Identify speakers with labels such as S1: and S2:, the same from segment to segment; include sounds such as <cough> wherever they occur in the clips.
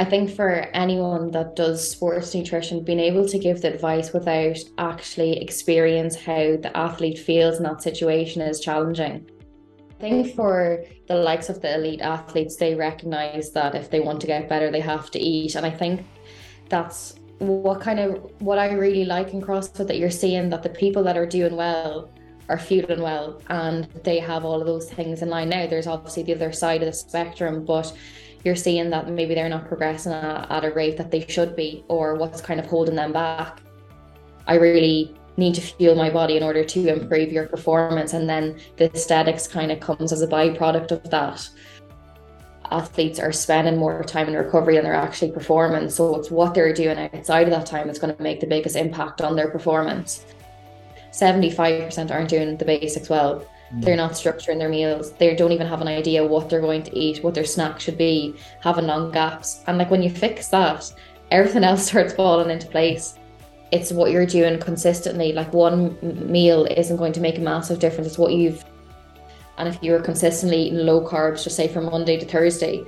S1: I think for anyone that does sports nutrition, being able to give the advice without actually experience how the athlete feels in that situation is challenging. I think for the likes of the elite athletes, they recognize that if they want to get better, they have to eat. And I think that's what kind of what I really like in CrossFit that you're seeing that the people that are doing well are feeling well and they have all of those things in line now. There's obviously the other side of the spectrum, but you're seeing that maybe they're not progressing at, at a rate that they should be or what's kind of holding them back. I really need to fuel my body in order to improve your performance and then the aesthetics kind of comes as a byproduct of that athletes are spending more time in recovery than they're actually performing so it's what they're doing outside of that time that's going to make the biggest impact on their performance 75% aren't doing the basics well. They're not structuring their meals they don't even have an idea what they're going to eat what their snack should be having long gaps and like when you fix that everything else <laughs> starts falling into place it's what you're doing consistently. Like one meal isn't going to make a massive difference. It's what you've, and if you're consistently eating low carbs, just say from Monday to Thursday,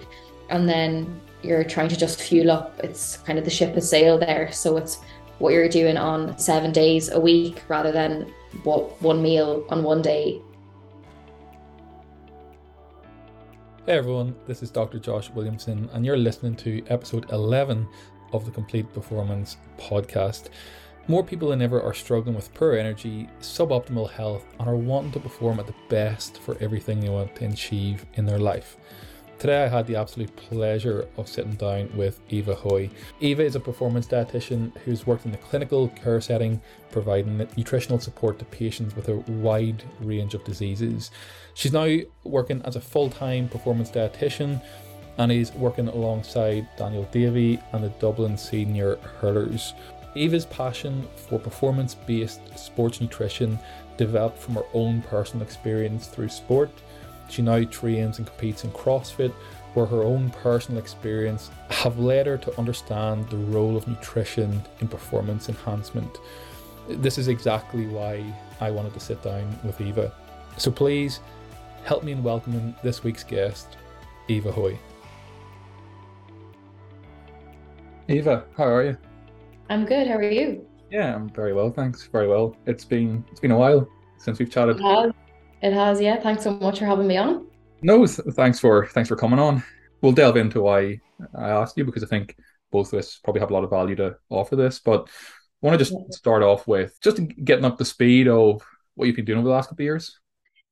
S1: and then you're trying to just fuel up, it's kind of the ship has sailed there. So it's what you're doing on seven days a week rather than what one meal on one day.
S2: Hey everyone, this is Dr. Josh Williamson, and you're listening to episode 11 of the Complete Performance podcast. More people than ever are struggling with poor energy, suboptimal health, and are wanting to perform at the best for everything they want to achieve in their life. Today, I had the absolute pleasure of sitting down with Eva Hoey. Eva is a performance dietitian who's worked in the clinical care setting, providing nutritional support to patients with a wide range of diseases. She's now working as a full time performance dietitian and is working alongside Daniel Davey and the Dublin Senior Hurlers. Eva's passion for performance based sports nutrition developed from her own personal experience through sport. She now trains and competes in CrossFit, where her own personal experience have led her to understand the role of nutrition in performance enhancement. This is exactly why I wanted to sit down with Eva. So please help me in welcoming this week's guest, Eva Hoey. Eva, how are you?
S1: I'm good. How are you?
S2: Yeah, I'm very well, thanks. Very well. It's been it's been a while since we've chatted.
S1: It has. It has. Yeah. Thanks so much for having me on.
S2: No, thanks for thanks for coming on. We'll delve into why I asked you because I think both of us probably have a lot of value to offer this. But I want to just start off with just getting up the speed of what you've been doing over the last couple of years.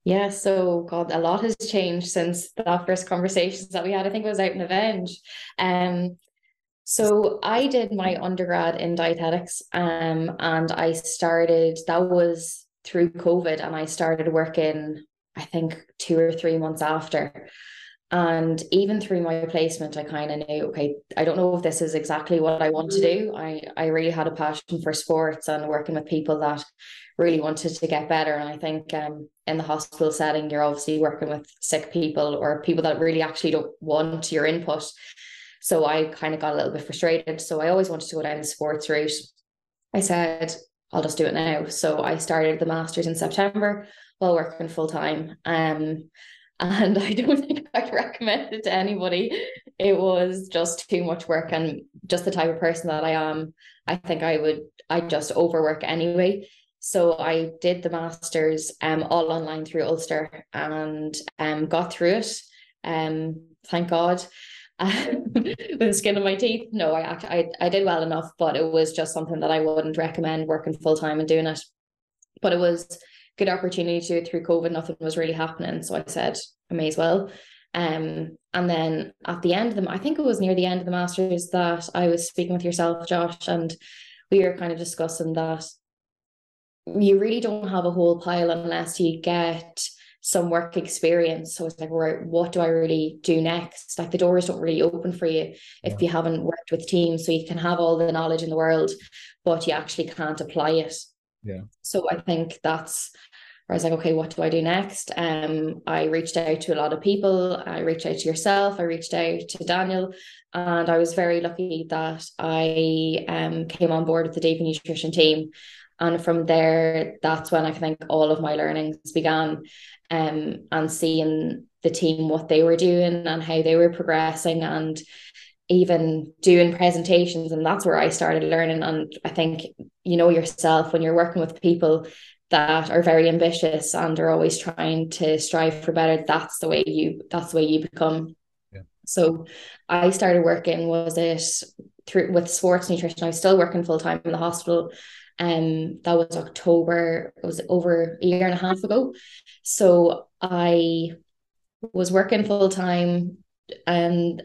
S1: Yeah, so God, a lot has changed since that first conversations that we had. I think it was out in Avenge. Um, so I did my undergrad in dietetics, um, and I started. That was through COVID, and I started working. I think two or three months after, and even through my placement, I kind of knew, okay, I don't know if this is exactly what I want to do. I I really had a passion for sports and working with people that really wanted to get better. And I think um, in the hospital setting, you're obviously working with sick people or people that really actually don't want your input. So I kind of got a little bit frustrated. So I always wanted to go down the sports route. I said, I'll just do it now. So I started the masters in September while working full time. Um, <laughs> and I don't think I'd recommend it to anybody. It was just too much work and just the type of person that I am. I think I would I just overwork anyway. So I did the masters um all online through Ulster and um got through it. Um thank God. <laughs> with the skin of my teeth. No, I I, I did well enough, but it was just something that I wouldn't recommend working full time and doing it. But it was good opportunity to through COVID. Nothing was really happening. So I said, I may as well. Um, and then at the end of them, I think it was near the end of the masters that I was speaking with yourself, Josh, and we were kind of discussing that you really don't have a whole pile unless you get some work experience. So it's like, right, what do I really do next? Like the doors don't really open for you if yeah. you haven't worked with teams. So you can have all the knowledge in the world, but you actually can't apply it.
S2: Yeah.
S1: So I think that's where I was like, okay, what do I do next? Um, I reached out to a lot of people. I reached out to yourself. I reached out to Daniel, and I was very lucky that I um came on board with the Davey Nutrition team. And from there, that's when I think all of my learnings began um, and seeing the team what they were doing and how they were progressing and even doing presentations. And that's where I started learning. And I think you know yourself when you're working with people that are very ambitious and are always trying to strive for better that's the way you that's the way you become. Yeah. so I started working was it through with sports nutrition. I was still working full time in the hospital um, that was October it was over a year and a half ago so I was working full time and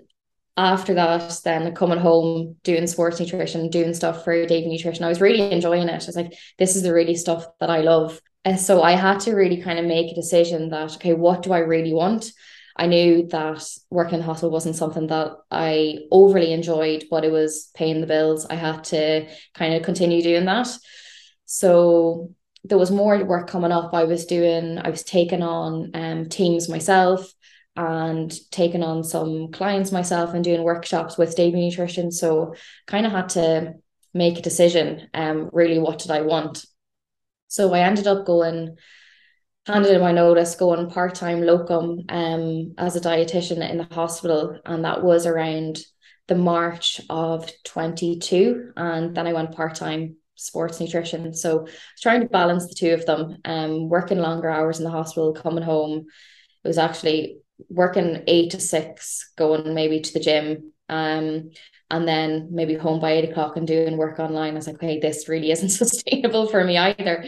S1: after that, then coming home, doing sports nutrition, doing stuff for Davey Nutrition, I was really enjoying it. I was like, this is the really stuff that I love. And so I had to really kind of make a decision that, okay, what do I really want? I knew that working in hospital wasn't something that I overly enjoyed, but it was paying the bills. I had to kind of continue doing that. So there was more work coming up. I was doing, I was taking on um, teams myself and taking on some clients myself and doing workshops with Davey Nutrition. So kind of had to make a decision. Um, really, what did I want? So I ended up going, handed in my notice, going part time locum um as a dietitian in the hospital, and that was around the March of 22. And then I went part time sports nutrition. So trying to balance the two of them, um, working longer hours in the hospital, coming home. It was actually working eight to six, going maybe to the gym, um, and then maybe home by eight o'clock and doing work online. I was like, okay, this really isn't <laughs> sustainable for me either.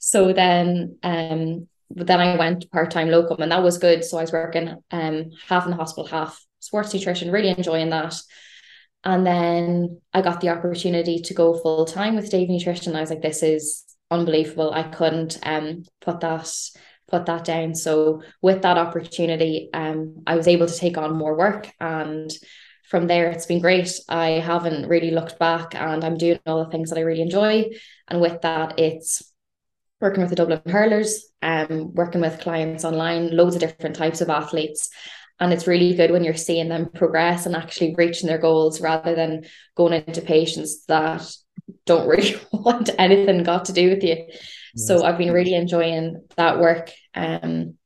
S1: So then, um, but then I went part time locum, and that was good. So I was working um half in the hospital, half sports nutrition, really enjoying that. And then I got the opportunity to go full time with Davey Nutrition. I was like, this is unbelievable. I couldn't um put that put that down. So with that opportunity, um, I was able to take on more work and from there it's been great. I haven't really looked back and I'm doing all the things that I really enjoy. And with that, it's working with the Dublin hurlers, um, working with clients online, loads of different types of athletes. And it's really good when you're seeing them progress and actually reaching their goals rather than going into patients that don't <laughs> really want anything got to do with you. So I've been really enjoying that work. Um,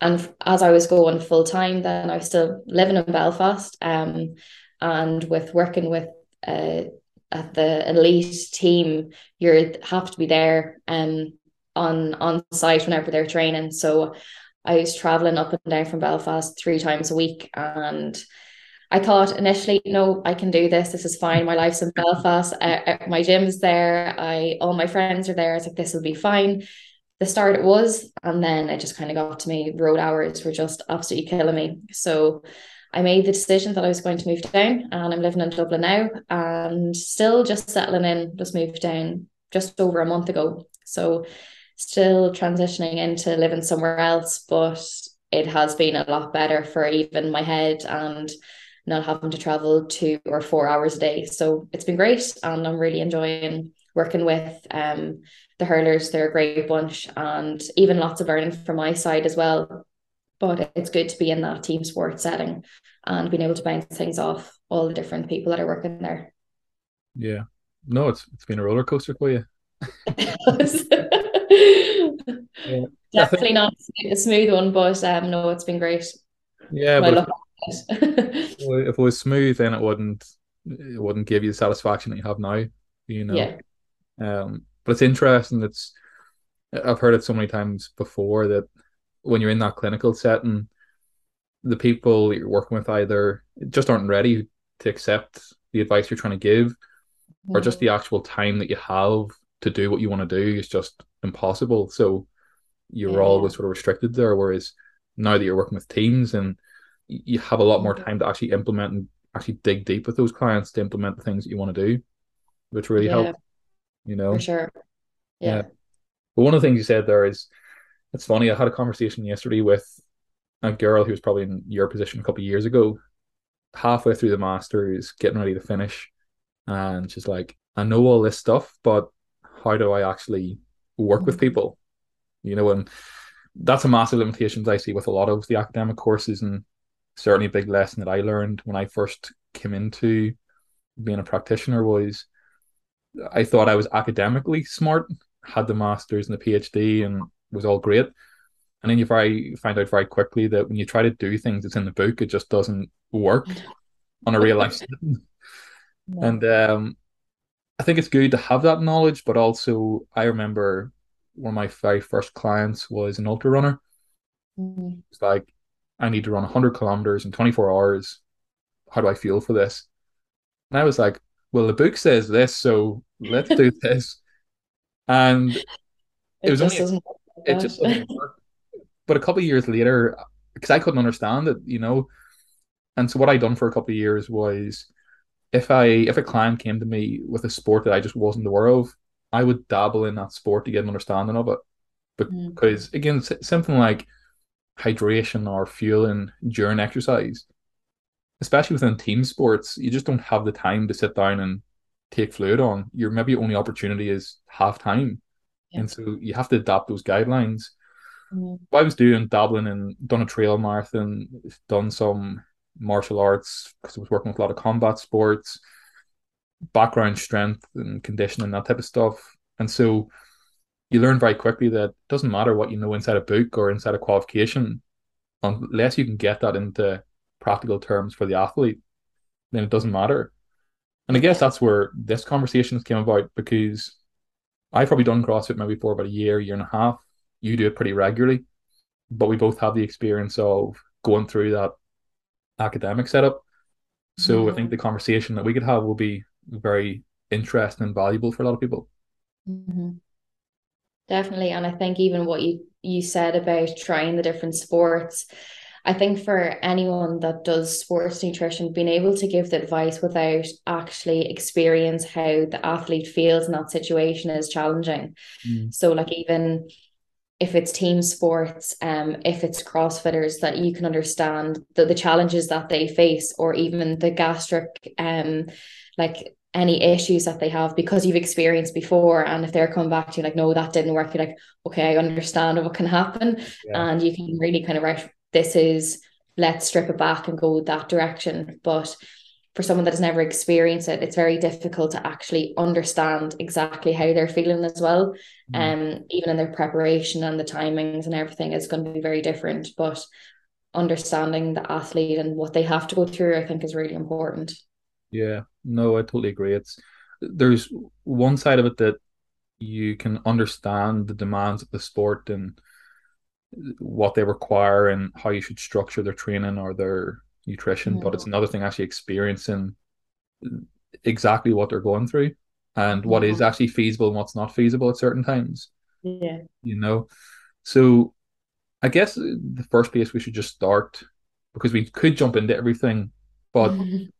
S1: and as I was going full time, then I was still living in Belfast. Um, and with working with uh, at the elite team, you have to be there um on on site whenever they're training. So I was traveling up and down from Belfast three times a week, and I thought initially, no, I can do this. This is fine. My life's in Belfast. Uh, uh, my gym's there. I all my friends are there. I was like, this will be fine. The start it was, and then it just kind of got to me. Road hours were just absolutely killing me. So I made the decision that I was going to move down, and I'm living in Dublin now, and still just settling in. Just moved down just over a month ago. So still transitioning into living somewhere else, but it has been a lot better for even my head and not having to travel two or four hours a day. So it's been great and I'm really enjoying working with um the hurlers. They're a great bunch and even lots of learning from my side as well. But it's good to be in that team sport setting and being able to bounce things off all the different people that are working there.
S2: Yeah. No, it's it's been a roller coaster for you. yeah. <laughs>
S1: Definitely not a smooth one, but um no, it's been great.
S2: Yeah, but if it was smooth, then it wouldn't it wouldn't give you the satisfaction that you have now. You know.
S1: Yeah.
S2: Um, but it's interesting. It's I've heard it so many times before that when you're in that clinical setting, the people that you're working with either just aren't ready to accept the advice you're trying to give, mm-hmm. or just the actual time that you have to do what you want to do is just impossible. So you're yeah. always sort of restricted there. Whereas now that you're working with teams and you have a lot more time to actually implement and actually dig deep with those clients to implement the things that you want to do, which really yeah, help. You know,
S1: for sure. Yeah. yeah.
S2: But one of the things you said there is, it's funny. I had a conversation yesterday with a girl who was probably in your position a couple of years ago, halfway through the masters, getting ready to finish, and she's like, "I know all this stuff, but how do I actually work with mm-hmm. people?" You know, and that's a massive limitations I see with a lot of the academic courses and certainly a big lesson that I learned when I first came into being a practitioner was I thought I was academically smart, had the masters and the PhD, and was all great. And then you very find out very quickly that when you try to do things that's in the book, it just doesn't work. <laughs> on a real life and um I think it's good to have that knowledge, but also I remember one of my very first clients was an ultra runner. Mm-hmm. It's like, I need to run 100 kilometers in 24 hours. How do I feel for this? And I was like, well, the book says this, so let's do <laughs> this. And it, it was only it just doesn't work. But a couple of years later, because I couldn't understand it, you know, and so what I done for a couple of years was if I if a client came to me with a sport that I just wasn't aware of, I would dabble in that sport to get an understanding of it. Because mm. again, something like hydration or fueling during exercise, especially within team sports, you just don't have the time to sit down and take fluid on. Your maybe only opportunity is half time. Yeah. And so you have to adapt those guidelines. Mm. I was doing dabbling and done a trail marathon, done some martial arts because I was working with a lot of combat sports, background strength and conditioning, that type of stuff. And so you learn very quickly that it doesn't matter what you know inside a book or inside a qualification, unless you can get that into practical terms for the athlete, then it doesn't matter. And I guess that's where this conversation came about because I've probably done CrossFit maybe for about a year, year and a half. You do it pretty regularly, but we both have the experience of going through that academic setup. So I think the conversation that we could have will be very interesting and valuable for a lot of people.
S1: Mm-hmm. Definitely, and I think even what you you said about trying the different sports, I think for anyone that does sports nutrition, being able to give the advice without actually experience how the athlete feels in that situation is challenging. Mm. So, like even if it's team sports, um, if it's CrossFitters, that you can understand the, the challenges that they face, or even the gastric, um, like any issues that they have because you've experienced before. And if they're coming back to you like, no, that didn't work, you're like, okay, I understand what can happen. Yeah. And you can really kind of write, this is, let's strip it back and go that direction. But for someone that has never experienced it, it's very difficult to actually understand exactly how they're feeling as well. Mm. Um, even in their preparation and the timings and everything is going to be very different. But understanding the athlete and what they have to go through, I think, is really important.
S2: Yeah, no, I totally agree. It's there's one side of it that you can understand the demands of the sport and what they require and how you should structure their training or their nutrition, but it's another thing actually experiencing exactly what they're going through and what is mm-hmm. actually feasible and what's not feasible at certain times.
S1: Yeah.
S2: You know, so I guess the first place we should just start because we could jump into everything, but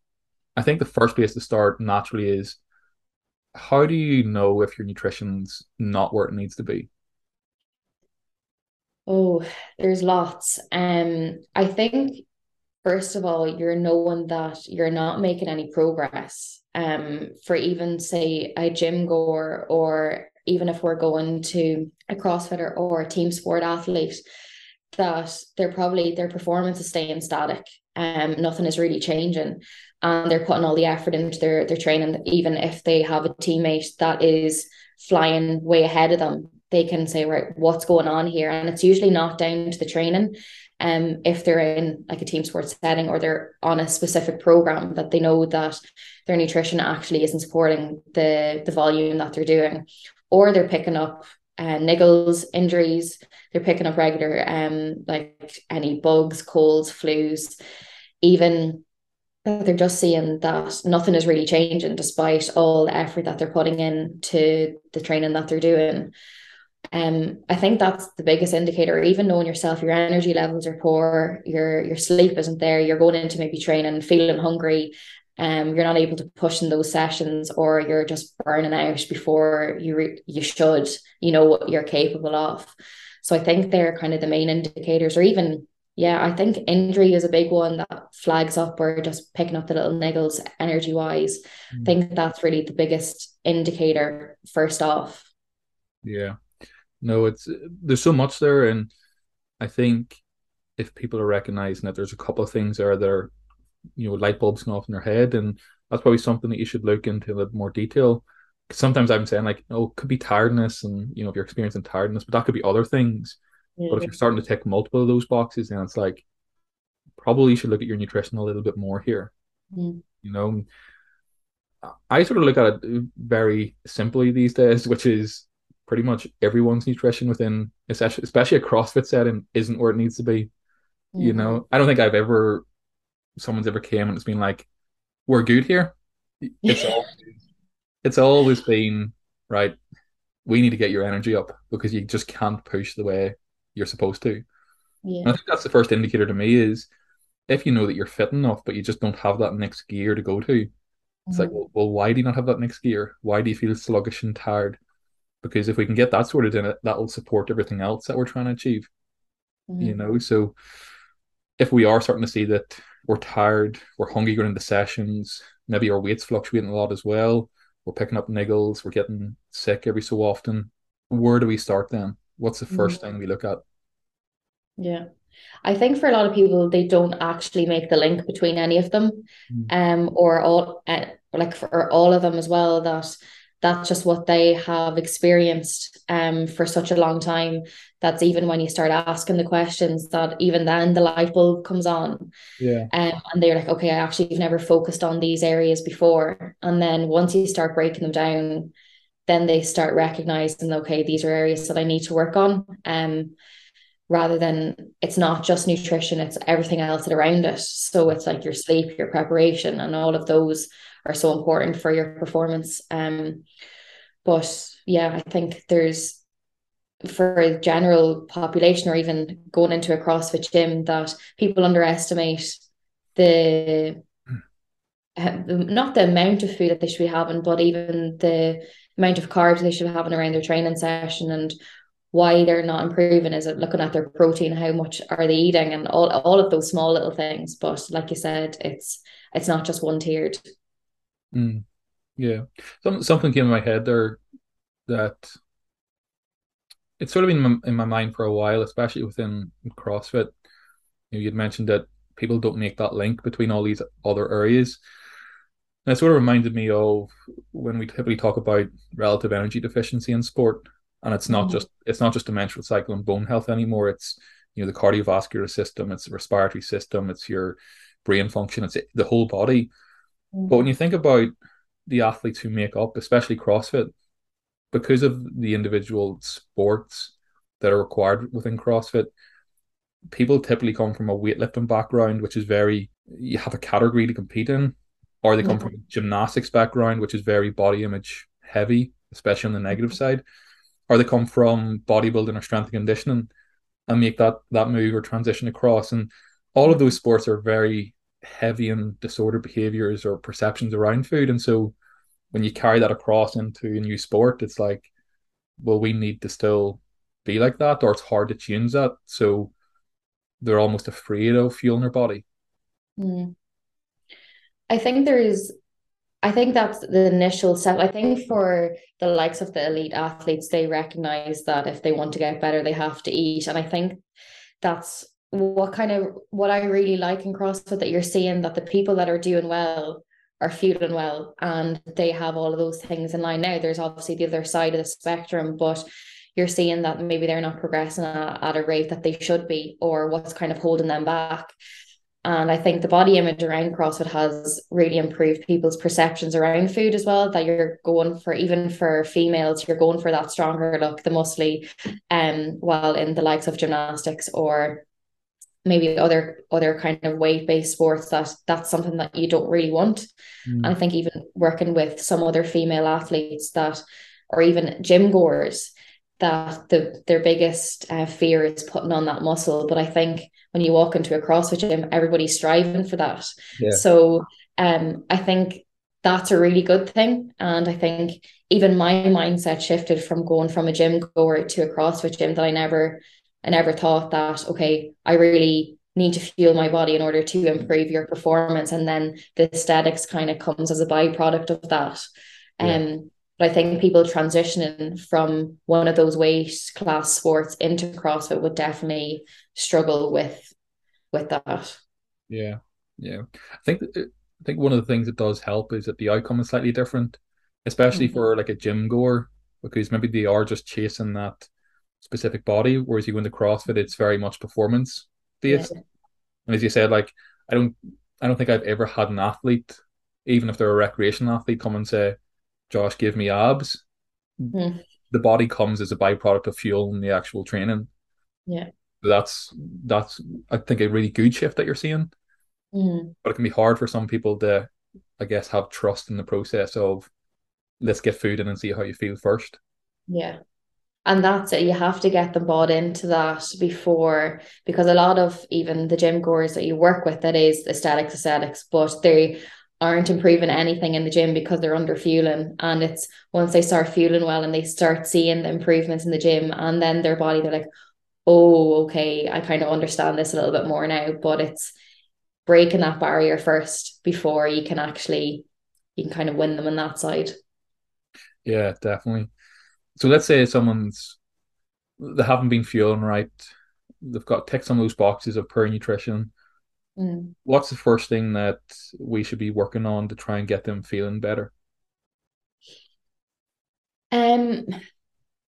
S2: <laughs> I think the first place to start naturally is how do you know if your nutrition's not where it needs to be?
S1: Oh, there's lots. Um, I think first of all, you're knowing that you're not making any progress. Um, for even say a gym goer, or even if we're going to a CrossFitter or a team sport athlete, that they're probably their performance is staying static. Um, nothing is really changing, and they're putting all the effort into their their training. Even if they have a teammate that is flying way ahead of them, they can say, right, what's going on here? And it's usually not down to the training um, if they're in like a team sports setting or they're on a specific program that they know that their nutrition actually isn't supporting the the volume that they're doing, or they're picking up uh, niggles, injuries, they're picking up regular um like any bugs, colds, flus, even they're just seeing that nothing is really changing despite all the effort that they're putting in to the training that they're doing. Um, I think that's the biggest indicator. Even knowing yourself, your energy levels are poor, your your sleep isn't there. You're going into maybe training feeling hungry, um, you're not able to push in those sessions, or you're just burning out before you re- you should. You know what you're capable of. So I think they're kind of the main indicators, or even yeah, I think injury is a big one that flags up or just picking up the little niggles energy wise. Mm. I think that's really the biggest indicator first off.
S2: Yeah no, it's there's so much there, and I think if people are recognizing that there's a couple of things there that are, you know, light bulbs going off in their head, and that's probably something that you should look into a little more detail. Sometimes I'm saying like, oh, it could be tiredness, and you know, if you're experiencing tiredness, but that could be other things. Yeah. But if you're starting to tick multiple of those boxes, then it's like probably you should look at your nutrition a little bit more here. You know, I sort of look at it very simply these days, <laughs> which is pretty much everyone's nutrition within, especially especially a CrossFit setting, isn't where it needs to be. You know, I don't think I've ever someone's ever came and it's been like, "We're good here." It's <laughs> always, it's always been right. We need to get your energy up because you just can't push the way you're supposed to.
S1: Yeah.
S2: And I think that's the first indicator to me is if you know that you're fit enough, but you just don't have that next gear to go to. It's like,
S1: Mhm.
S2: well, well, why do you not have that next gear? Why do you feel sluggish and tired? Because if we can get that sorted in it, that will support everything else that we're trying to achieve. You
S1: Mhm.
S2: know, so if we are starting to see that we're tired, we're hungry going into sessions, maybe our weight's fluctuating a lot as well, we're picking up niggles, we're getting sick every so often. Where do we start then? What's the 1st thing we look at?
S1: Yeah. I think for a lot of people, they don't actually make the link between any of them,
S2: Mm.
S1: um, or all, uh, like for all of them as well. That that's just what they have experienced, um, for such a long time. That's even when you start asking the questions, that even then the light bulb comes on,
S2: Yeah.
S1: um, and they're like, okay, I actually have never focused on these areas before. And then once you start breaking them down, then they start recognizing, okay, these are areas that I need to work on. Um, rather than it's not just nutrition, it's everything else around it. So it's like your sleep, your preparation, and all of those are so important for your performance. Um, but yeah, I think there's for a general population or even going into a CrossFit gym that people underestimate the uh, not the amount of food that they should be having, but even the amount of carbs they should be having around their training session and why they're not improving. Is it looking at their protein, how much are they eating, and all all of those small little things. But like you said, it's it's not just one tiered.
S2: Mm. Yeah. Some, something came in my head there that it's sort of been in my, in my mind for a while, especially within CrossFit. You know, you'd mentioned that people don't make that link between all these other areas. And it sort of reminded me of when we typically talk about relative energy deficiency in sport. And it's not
S1: Mhm.
S2: just it's not just the menstrual cycle and bone health anymore. It's you know the cardiovascular system, it's the respiratory system, it's your brain function, it's the whole body. But when you think about the athletes who make up, especially CrossFit, because of the individual sports that are required within CrossFit, people typically come from a weightlifting background, which is very, you have a category to compete in, or they come from a gymnastics background, which is very body image heavy, especially on the negative mm-hmm. side, or they come from bodybuilding or strength and conditioning and make that that move or transition across. And all of those sports are very heavy in disordered behaviors or perceptions around food. And so when you carry that across into a new sport, it's like, well, we need to still be like that, or it's hard to change that. So they're almost afraid of fueling their body.
S1: Mm. I think there's, I think that's the initial step. I think for the likes of the elite athletes, they recognize that if they want to get better, they have to eat. And I think that's what kind of what I really like in CrossFit that you're seeing that the people that are doing well are feeling well and they have all of those things in line now. There's obviously the other side of the spectrum, but you're seeing that maybe they're not progressing at, at a rate that they should be, or what's kind of holding them back. And I think the body image around CrossFit has really improved people's perceptions around food as well. That you're going for, even for females, you're going for that stronger look, the muscly, um, while in the likes of gymnastics or maybe other other kind of weight based sports, that that's something that you don't really want. And I think even working with some other female athletes that, or even gym goers, that the their biggest uh, fear is putting on that muscle. But I think when you walk into a CrossFit gym, everybody's striving for that.
S2: Yeah.
S1: So um, I think that's a really good thing. And I think even my mindset shifted from going from a gym goer to a CrossFit gym that I never, I never thought that, okay, I really need to fuel my body in order to improve your performance. And then the aesthetics kind of comes as a byproduct of that.
S2: Yeah.
S1: Um, but I think people transitioning from one of those weight class sports into CrossFit would definitely struggle with with that.
S2: Yeah, yeah. I think that, I think one of the things that does help is that the outcome is slightly different, especially
S1: Mhm.
S2: for like a gym goer, because maybe they are just chasing that specific body, whereas you go into CrossFit, it's very much performance based. And as you said, like I don't, I don't think I've ever had an athlete, even if they're a recreational athlete, come and say, Josh, give me abs.
S1: Mm.
S2: The body comes as a byproduct of fuel and the actual training.
S1: Yeah.
S2: That's that's I think a really good shift that you're seeing.
S1: Mm.
S2: But it can be hard for some people to, I guess, have trust in the process of let's get food in and see how you feel first.
S1: Yeah. And that's it. You have to get them bought into that before, because a lot of even the gym goers that you work with, that is aesthetics, aesthetics, but they aren't improving anything in the gym because they're under fueling. And it's once they start fueling well and they start seeing the improvements in the gym and then their body, they're like, oh, okay, I kind of understand this a little bit more now. But it's breaking that barrier first before you can actually you can kind of win them on that side.
S2: Yeah, definitely. So let's say someone's they haven't been fueling right, they've got ticked some of those boxes of poor nutrition.
S1: Mm.
S2: What's the first thing that we should be working on to try and get them feeling better?
S1: Um,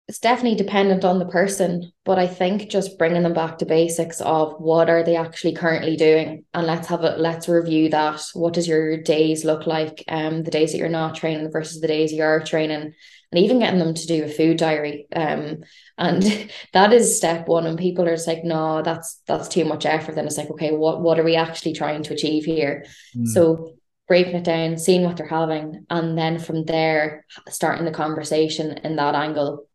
S1: it's definitely dependent on the person, but I think just bringing them back to basics of what are they actually currently doing, and let's have a let's review that. What does your days look like? Um, the days that you're not training versus the days you are training, and even getting them to do a food diary. Um, and <laughs> that is step one. And people are just like, no, that's that's too much effort. Then it's like, okay, what what are we actually trying to achieve here? Mm. So breaking it down, seeing what they're having, and then from there starting the conversation in that angle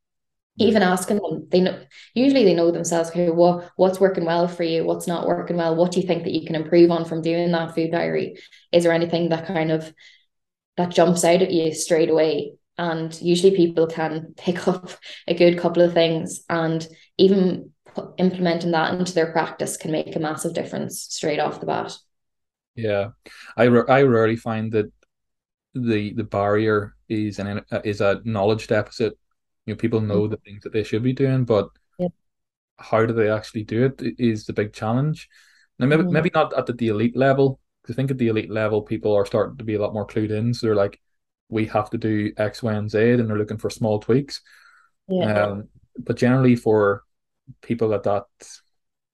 S1: even asking them they know usually they know themselves okay what what's working well for you what's not working well what do you think that you can improve on from doing that food diary is there anything that kind of that jumps out at you straight away and usually people can pick <laughs> up a good couple of things and even implementing that into their practice can make a massive difference straight off the bat
S2: yeah i i rarely find that the the barrier is an is a knowledge deficit you know, people know mm-hmm. the things that they should be doing, but
S1: yep.
S2: how do they actually do it is the big challenge. Now, maybe mm-hmm. maybe not at the, the elite level. Because I think at the elite level, people are starting to be a lot more clued in. So they're like, we have to do X, Y, and Z, and they're looking for small tweaks.
S1: Yeah.
S2: Um, but generally, for people at that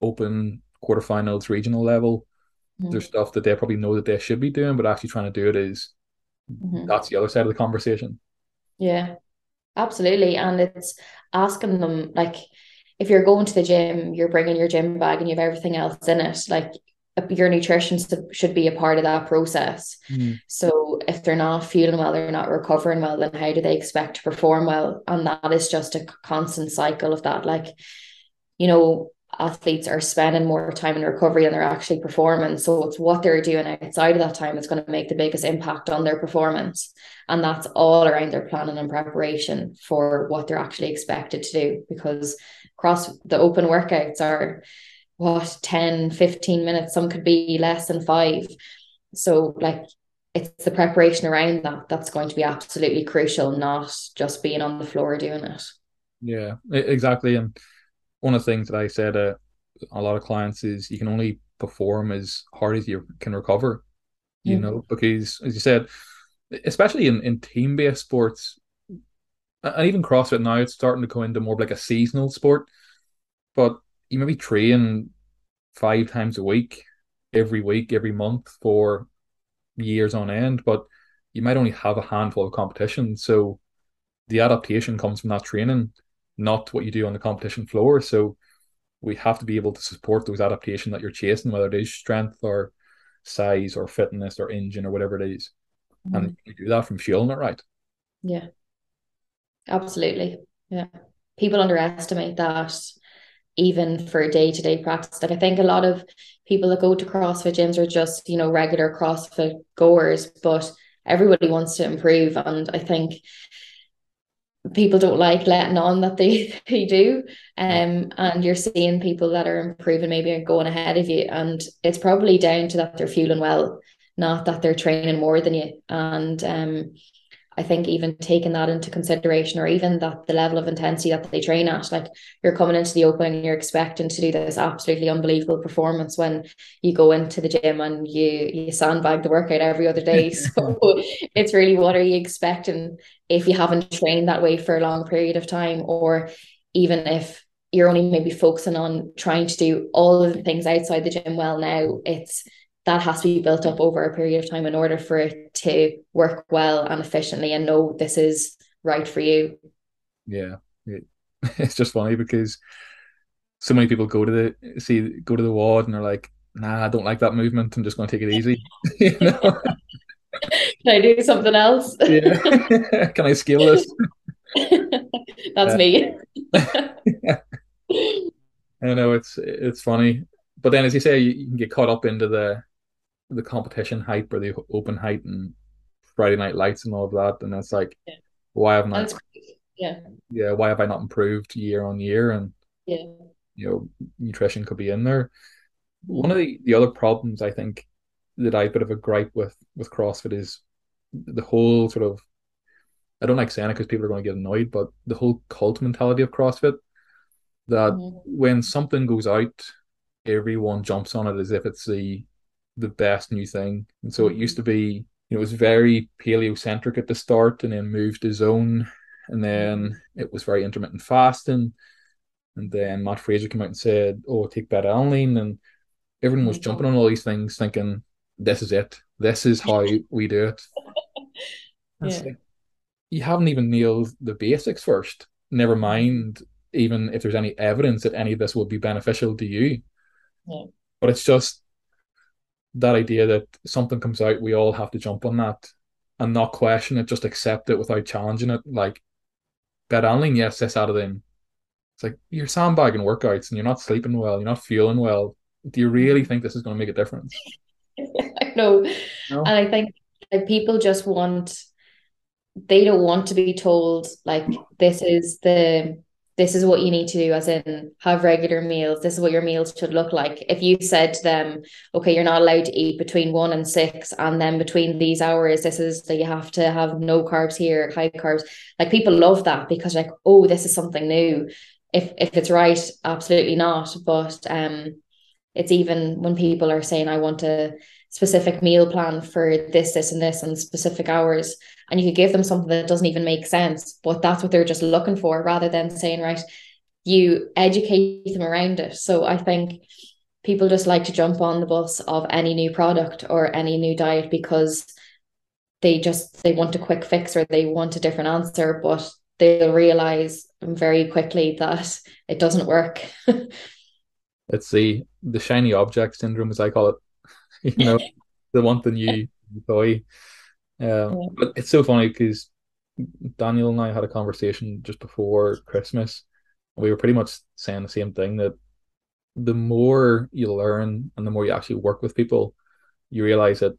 S2: open quarterfinals regional level, mm-hmm. there's stuff that they probably know that they should be doing, but actually trying to do it is,
S1: mm-hmm.
S2: that's the other side of the conversation.
S1: Yeah. Absolutely. And it's asking them, like, if you're going to the gym, you're bringing your gym bag and you have everything else in it, like, your nutrition should be a part of that process.
S2: Mm.
S1: So if they're not feeling well, they're not recovering well, then how do they expect to perform well? And that is just a constant cycle of that. Like, you know, athletes are spending more time in recovery than they're actually performing. So it's what they're doing outside of that time that's going to make the biggest impact on their performance. And that's all around their planning and preparation for what they're actually expected to do. Because across the open workouts are what 10, 15 minutes, some could be less than five. So like it's the preparation around that that's going to be absolutely crucial, not just being on the floor doing it.
S2: Yeah, exactly. And one of the things that I said uh, a lot of clients is you can only perform as hard as you can recover. You mm. know, because as you said, especially in, in team based sports, and even CrossFit now, it's starting to go into more like a seasonal sport. But you maybe train five times a week, every week, every month for years on end, but you might only have a handful of competitions. So the adaptation comes from that training not what you do on the competition floor. So we have to be able to support those adaptation that you're chasing, whether it is strength or size or fitness or engine or whatever it is. Mm-hmm. And you do that from fueling it right.
S1: Yeah. Absolutely. Yeah. People underestimate that even for day to day practice. Like I think a lot of people that go to CrossFit gyms are just, you know, regular CrossFit goers, but everybody wants to improve. And I think people don't like letting on that they <laughs> they do um and you're seeing people that are improving maybe are going ahead of you and it's probably down to that they're feeling well not that they're training more than you and um I think even taking that into consideration, or even that the level of intensity that they train at, like you're coming into the open and you're expecting to do this absolutely unbelievable performance when you go into the gym and you you sandbag the workout every other day. <laughs> <laughs> so it's really what are you expecting if you haven't trained that way for a long period of time, or even if you're only maybe focusing on trying to do all of the things outside the gym well now, it's that has to be built up over a period of time in order for it to work well and efficiently and know this is right for you.
S2: Yeah. <laughs> It's just funny because so many people go to the see go to the WOD and they're like, nah, I don't like that movement. I'm just gonna take it easy. <laughs> you know? <laughs>
S1: Can I do something else?
S2: yeah. Can I scale this?
S1: That's uh, me.
S2: I know it's it's funny, but then as you say, you, you, can get caught up into the the competition hype or the open hype and Friday Night Lights and all of that, and it's like, yeah. why haven't I?
S1: Yeah.
S2: Yeah. Why have I not improved year on year? And
S1: yeah,
S2: you know, nutrition could be in there. One of the, the other problems I think that I bit of a gripe with with CrossFit is the whole sort of I don't like saying it because people are going to get annoyed, but the whole cult mentality of CrossFit that mm-hmm. when something goes out, everyone jumps on it as if it's the the best new thing. And so it used mm-hmm. to be, you know, it was very paleocentric at the start and then moved to zone. And then mm-hmm. it was very intermittent fasting. And then Mat Fraser came out and said, Oh, take beta alanine. And everyone was mm-hmm. jumping on all these things thinking, This is it. This is how <laughs> we do it. yeah. Like, you haven't even nailed the basics first. Never mind even if there's any evidence that any of this will be beneficial to you.
S1: Yeah.
S2: But it's just that idea that something comes out, we all have to jump on that and not question it, just accept it without challenging it. Like beta alanine, yes, this out of them. It's like you're sandbagging workouts and you're not sleeping well, you're not feeling well. Do you really think this is going to make a difference? <laughs>
S1: I know. No? And I think like people just want they don't want to be told like this is the this is what you need to do as in have regular meals. This is what your meals should look like. If you said to them okay you're not allowed to eat between one and six and then between these hours this is that you have to have no carbs here high carbs like people love that because like oh this is something new. If if it's right absolutely not. But um it's even when people are saying i want a specific meal plan for this this and this and specific hours. And you could give them something that doesn't even make sense but that's what they're just looking for rather than saying right you educate them around it. So i think people just like to jump on the bus of any new product or any new diet because they just they want a quick fix or they want a different answer but they'll realize very quickly that it doesn't work. <laughs>
S2: It's the the shiny object syndrome as i call it <laughs> you know they want the new toy um, yeah. But it's so funny because Daniel and I had a conversation just before Christmas. We were pretty much saying the same thing that the more you learn and the more you actually work with people, you realize that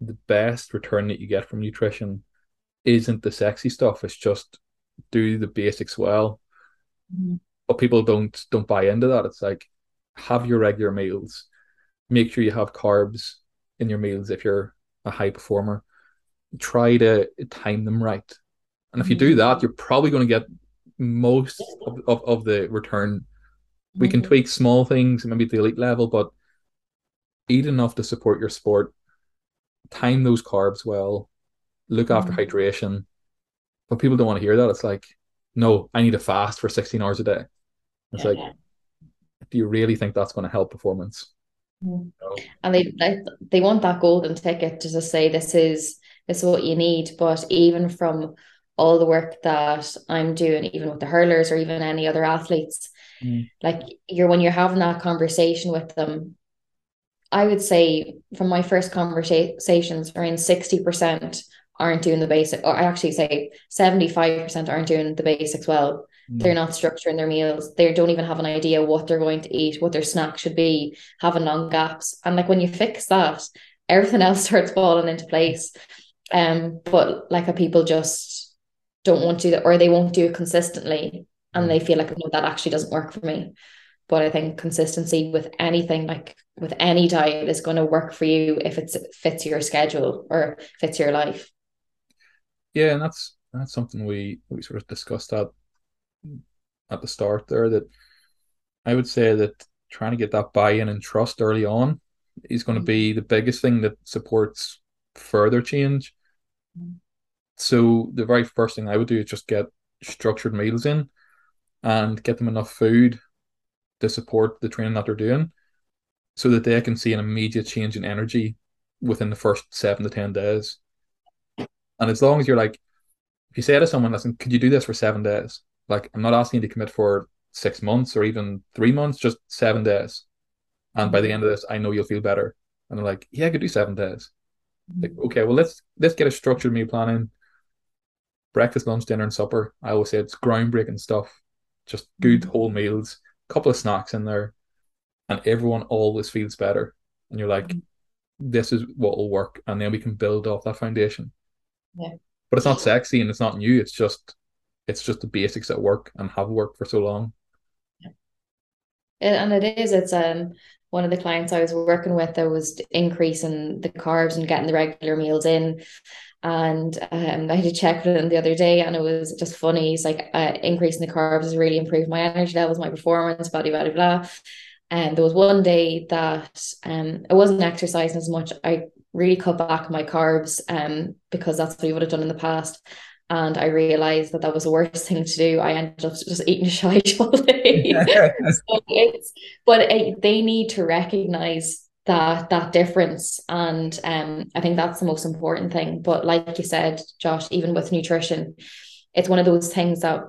S2: the best return that you get from nutrition isn't the sexy stuff. It's just do the basics well.
S1: Mm-hmm.
S2: But people don't don't buy into that. It's like have your regular meals. Make sure you have carbs in your meals if you're a high performer try to time them right. And if you do that, mm-hmm. you're probably going to get most of, of, of the return. We can mm-hmm. tweak small things, maybe at the elite level, but eat enough to support your sport, time those carbs well, look after mm-hmm. hydration. But people don't want to hear that. It's like, no, I need to fast for 16 hours a day. It's yeah. like, do you really think that's going to help performance?
S1: Mm. And they, they they want that golden ticket to just say this is this is what you need. But even from all the work that I'm doing, even with the hurlers or even any other athletes,
S2: mm.
S1: like you're when you're having that conversation with them, I would say from my first conversations, around 60% aren't doing the basic, or I actually say 75% aren't doing the basics well. Mm. They're not structuring their meals. They don't even have an idea what they're going to eat, what their snack should be, having long gaps. And like when you fix that, everything else <laughs> starts falling into place. Um, but like a people just don't want to, do that or they won't do it consistently, and they feel like no, that actually doesn't work for me. But I think consistency with anything, like with any diet, is going to work for you if it fits your schedule or fits your life.
S2: Yeah, and that's that's something we we sort of discussed at at the start there. That I would say that trying to get that buy-in and trust early on is going to be the biggest thing that supports further change. Mm. So the very first thing I would do is just get structured meals in and get them enough food to support the training that they're doing. so that they can see an immediate change in energy within the first seven to 10 days. And as long as you're like, if you say to someone, listen, could you do this for seven days? Like, I'm not asking you to commit for six months or even three months, just seven days. And by the end of this, I know you'll feel better. And I'm like, yeah, I could do seven days. Like, mm. okay, well let's let's get a structured meal plan in. Breakfast, lunch, dinner, and supper. I always say it's groundbreaking stuff. Just good mm. whole meals, a couple of snacks in there, and everyone always feels better. And you're like, mm. this is what will work, and then we can build off that foundation.
S1: Yeah.
S2: But it's not sexy and it's not new. It's just it's just the basics that work and have worked for so long.
S1: And it is, it's um one of the clients I was working with that was increasing the carbs and getting the regular meals in. And um, I had to check with him the other day, and it was just funny. He's like, uh, increasing the carbs has really improved my energy levels, my performance, blah, blah, blah, blah. And there was one day that um, I wasn't exercising as much. I really cut back my carbs um, because that's what I would have done in the past and I realized that that was the worst thing to do. I ended up just eating shite all day. so it's, but it, they need to recognize that that difference, and um, I think that's the most important thing. But like you said, Josh, even with nutrition, it's one of those things that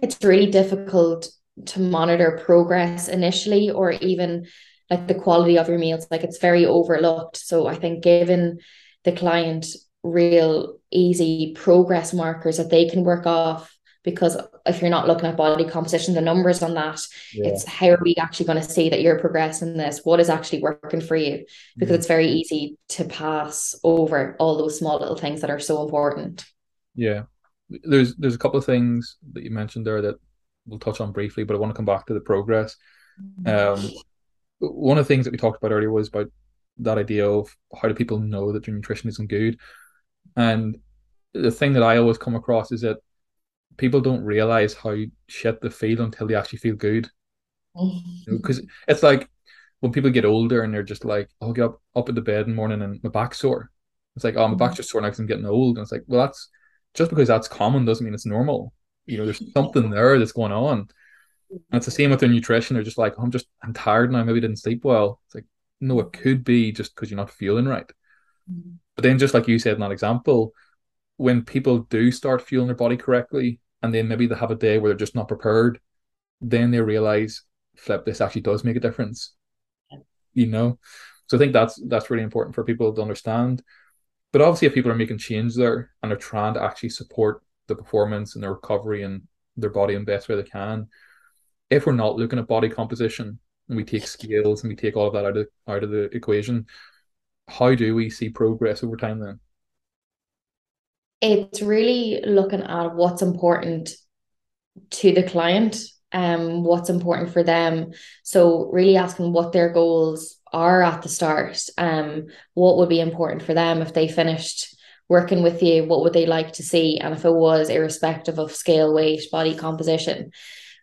S1: it's really difficult to monitor progress initially, or even like the quality of your meals. Like it's very overlooked. So I think given the client real easy progress markers that they can work off because if you're not looking at body composition the numbers on that yeah. it's how are we actually going to see that you're progressing this? What is actually working for you? Because mm-hmm. it's very easy to pass over all those small little things that are so important.
S2: Yeah. There's there's a couple of things that you mentioned there that we'll touch on briefly but i want to come back to the progress. Um one of the things that we talked about earlier was about that idea of how do people know that their nutrition isn't good and the thing that I always come across is that people don't realize how shit they feel until they actually feel good. Because you know, it's like when people get older and they're just like, I'll get up, up at the bed in the morning and my back's sore. It's like, oh, my back's just sore now because I'm getting old. And it's like, well, that's just because that's common doesn't mean it's normal. You know, there's something there that's going on. And it's the same with their nutrition. They're just like, oh, I'm just, I'm tired now. Maybe didn't sleep well. It's like, no, it could be just because you're not feeling right. But then, just like you said in that example, when people do start fueling their body correctly, and then maybe they have a day where they're just not prepared, then they realize, flip, this actually does make a difference. You know, so I think that's that's really important for people to understand. But obviously, if people are making change there and are trying to actually support the performance and the recovery and their body in the best way they can, if we're not looking at body composition and we take scales and we take all of that out of out of the equation, how do we see progress over time then?
S1: It's really looking at what's important to the client, um, what's important for them. So really asking what their goals are at the start. Um, what would be important for them if they finished working with you? What would they like to see? And if it was irrespective of scale, weight, body composition.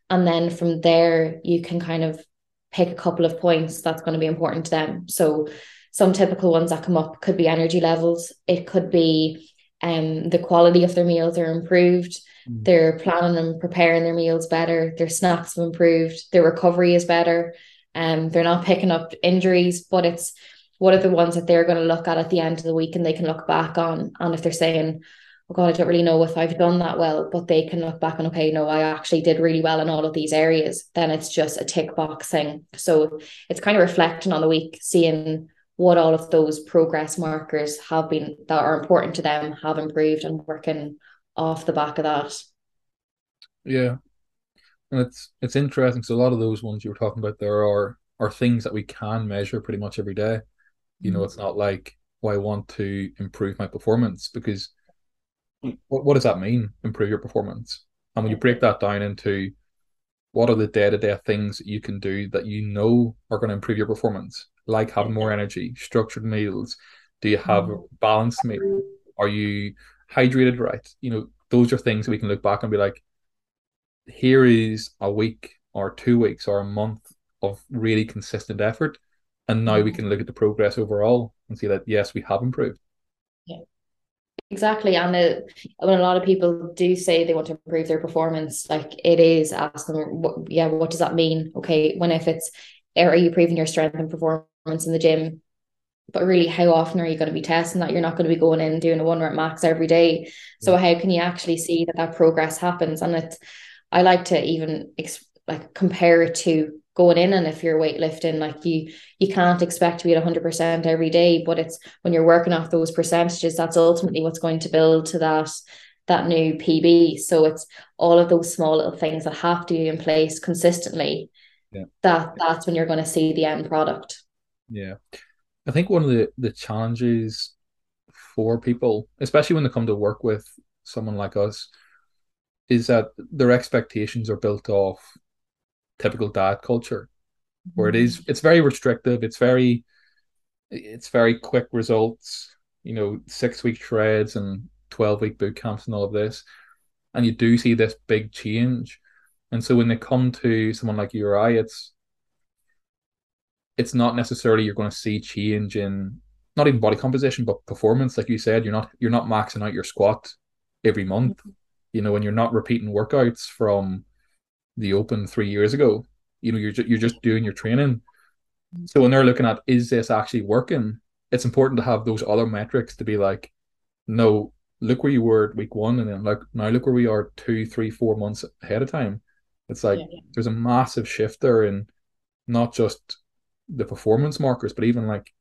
S1: And then from there, you can kind of pick a couple of points that's going to be important to them. So some typical ones that come up could be energy levels. It could be um the quality of their meals are improved. Mm. They're planning and preparing their meals better. Their snacks have improved. Their recovery is better. Um, they're not picking up injuries, but it's what are the ones that they're going to look at at the end of the week and they can look back on. And if they're saying, oh God, I don't really know if I've done that well, but they can look back and, okay, no, I actually did really well in all of these areas, then it's just a tick box thing. So it's kind of reflecting on the week, seeing what all of those progress markers have been that are important to them have improved and working off the back of that.
S2: Yeah. And it's it's interesting. So a lot of those ones you were talking about there are are things that we can measure pretty much every day. You know, mm-hmm. it's not like well, I want to improve my performance because what, what does that mean? Improve your performance. And when you break that down into what are the day to day things that you can do that you know are going to improve your performance? Like having more energy, structured meals? Do you have mm-hmm. balanced meal? Are you hydrated right? You know, those are things we can look back and be like, here is a week or two weeks or a month of really consistent effort. And now we mm-hmm. can look at the progress overall and see that, yes, we have improved.
S1: Yeah. Exactly. And it, when a lot of people do say they want to improve their performance, like it is ask them, what, yeah, what does that mean? Okay. When if it's, are you improving your strength and performance? Performance in the gym. But really how often are you going to be testing that? You're not going to be going in and doing a one rep max every day. So how can you actually see that that progress happens? And it's i like to even like compare it to going in and if you're weightlifting like you you can't expect to be at 100% every day but it's when you're working off those percentages that's ultimately what's going to build to that that new pb so it's all of those small little things that have to be in place consistently
S2: yeah.
S1: that that's when you're going to see the end product
S2: yeah I think one of the the challenges for people, especially when they come to work with someone like us, is that their expectations are built off typical diet culture, where it mm-hmm. is it's very restrictive. It's very it's very quick results. You know, six week shreds and twelve week boot camps and all of this, and you do see this big change. And so when they come to someone like you or I, it's it's not necessarily you're going to see change in not even body composition but performance like you said you're not you're not maxing out your squat every month mm-hmm. you know and you're not repeating workouts from the open 3 years ago. You know you're ju- you're just doing your training. So when they're looking at is this actually working? It's important to have those other metrics to be like no look where you were at week 1 and then like now look where we are two, three, four months ahead of time. It's like yeah, yeah. there's a massive shift there in not just the performance markers, but even like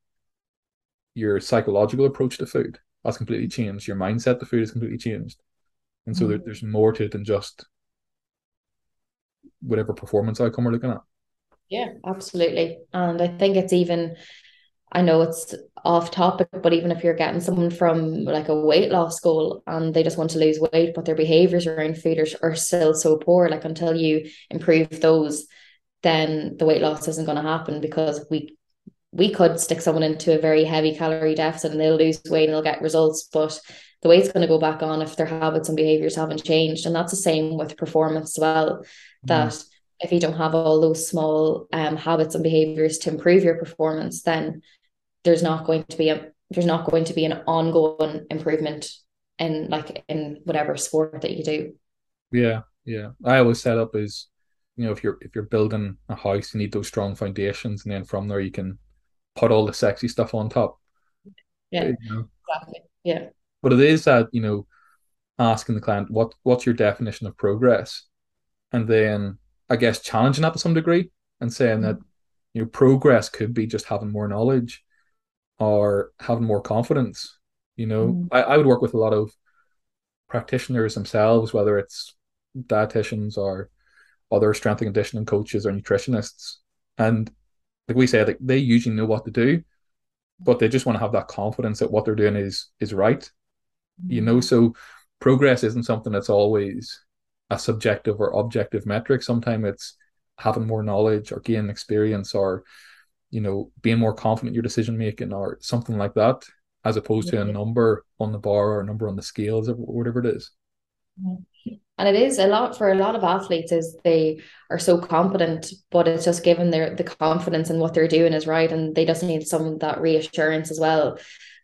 S2: your psychological approach to food that's completely changed. Your mindset to food is completely changed, and so mm-hmm. there, there's more to it than just whatever performance outcome we're looking at.
S1: Yeah, absolutely, and I think it's even. I know it's off topic, but even if you're getting someone from like a weight loss goal and they just want to lose weight, but their behaviors around food are, are still so poor, like until you improve those, then the weight loss isn't going to happen because we we could stick someone into a very heavy calorie deficit and they'll lose weight and they'll get results, but the weight's going to go back on if their habits and behaviors haven't changed. And that's the same with performance as well. Mm. That if you don't have all those small um, habits and behaviors to improve your performance, then there's not going to be a there's not going to be an ongoing improvement in like in whatever sport that you do.
S2: Yeah, yeah. I always set up as you know if you're if you're building a house you need those strong foundations and then from there you can put all the sexy stuff on top
S1: yeah you know? exactly yeah
S2: but it is that you know asking the client what what's your definition of progress and then i guess challenging that to some degree and saying mm-hmm. that you know progress could be just having more knowledge or having more confidence you know mm-hmm. I, I would work with a lot of practitioners themselves whether it's dietitians or other strength and conditioning coaches or nutritionists. And like we said, like they usually know what to do, but they just want to have that confidence that what they're doing is is right. You know, mm-hmm. so progress isn't something that's always a subjective or objective metric. Sometimes it's having more knowledge or gaining experience or you know being more confident in your decision making or something like that as opposed to a number on the bar or a number on the scales or whatever it is mm-hmm.
S1: And it is a lot for a lot of athletes is they are so competent but it's just given their the confidence in what they're doing is right and they just need some of that reassurance as well.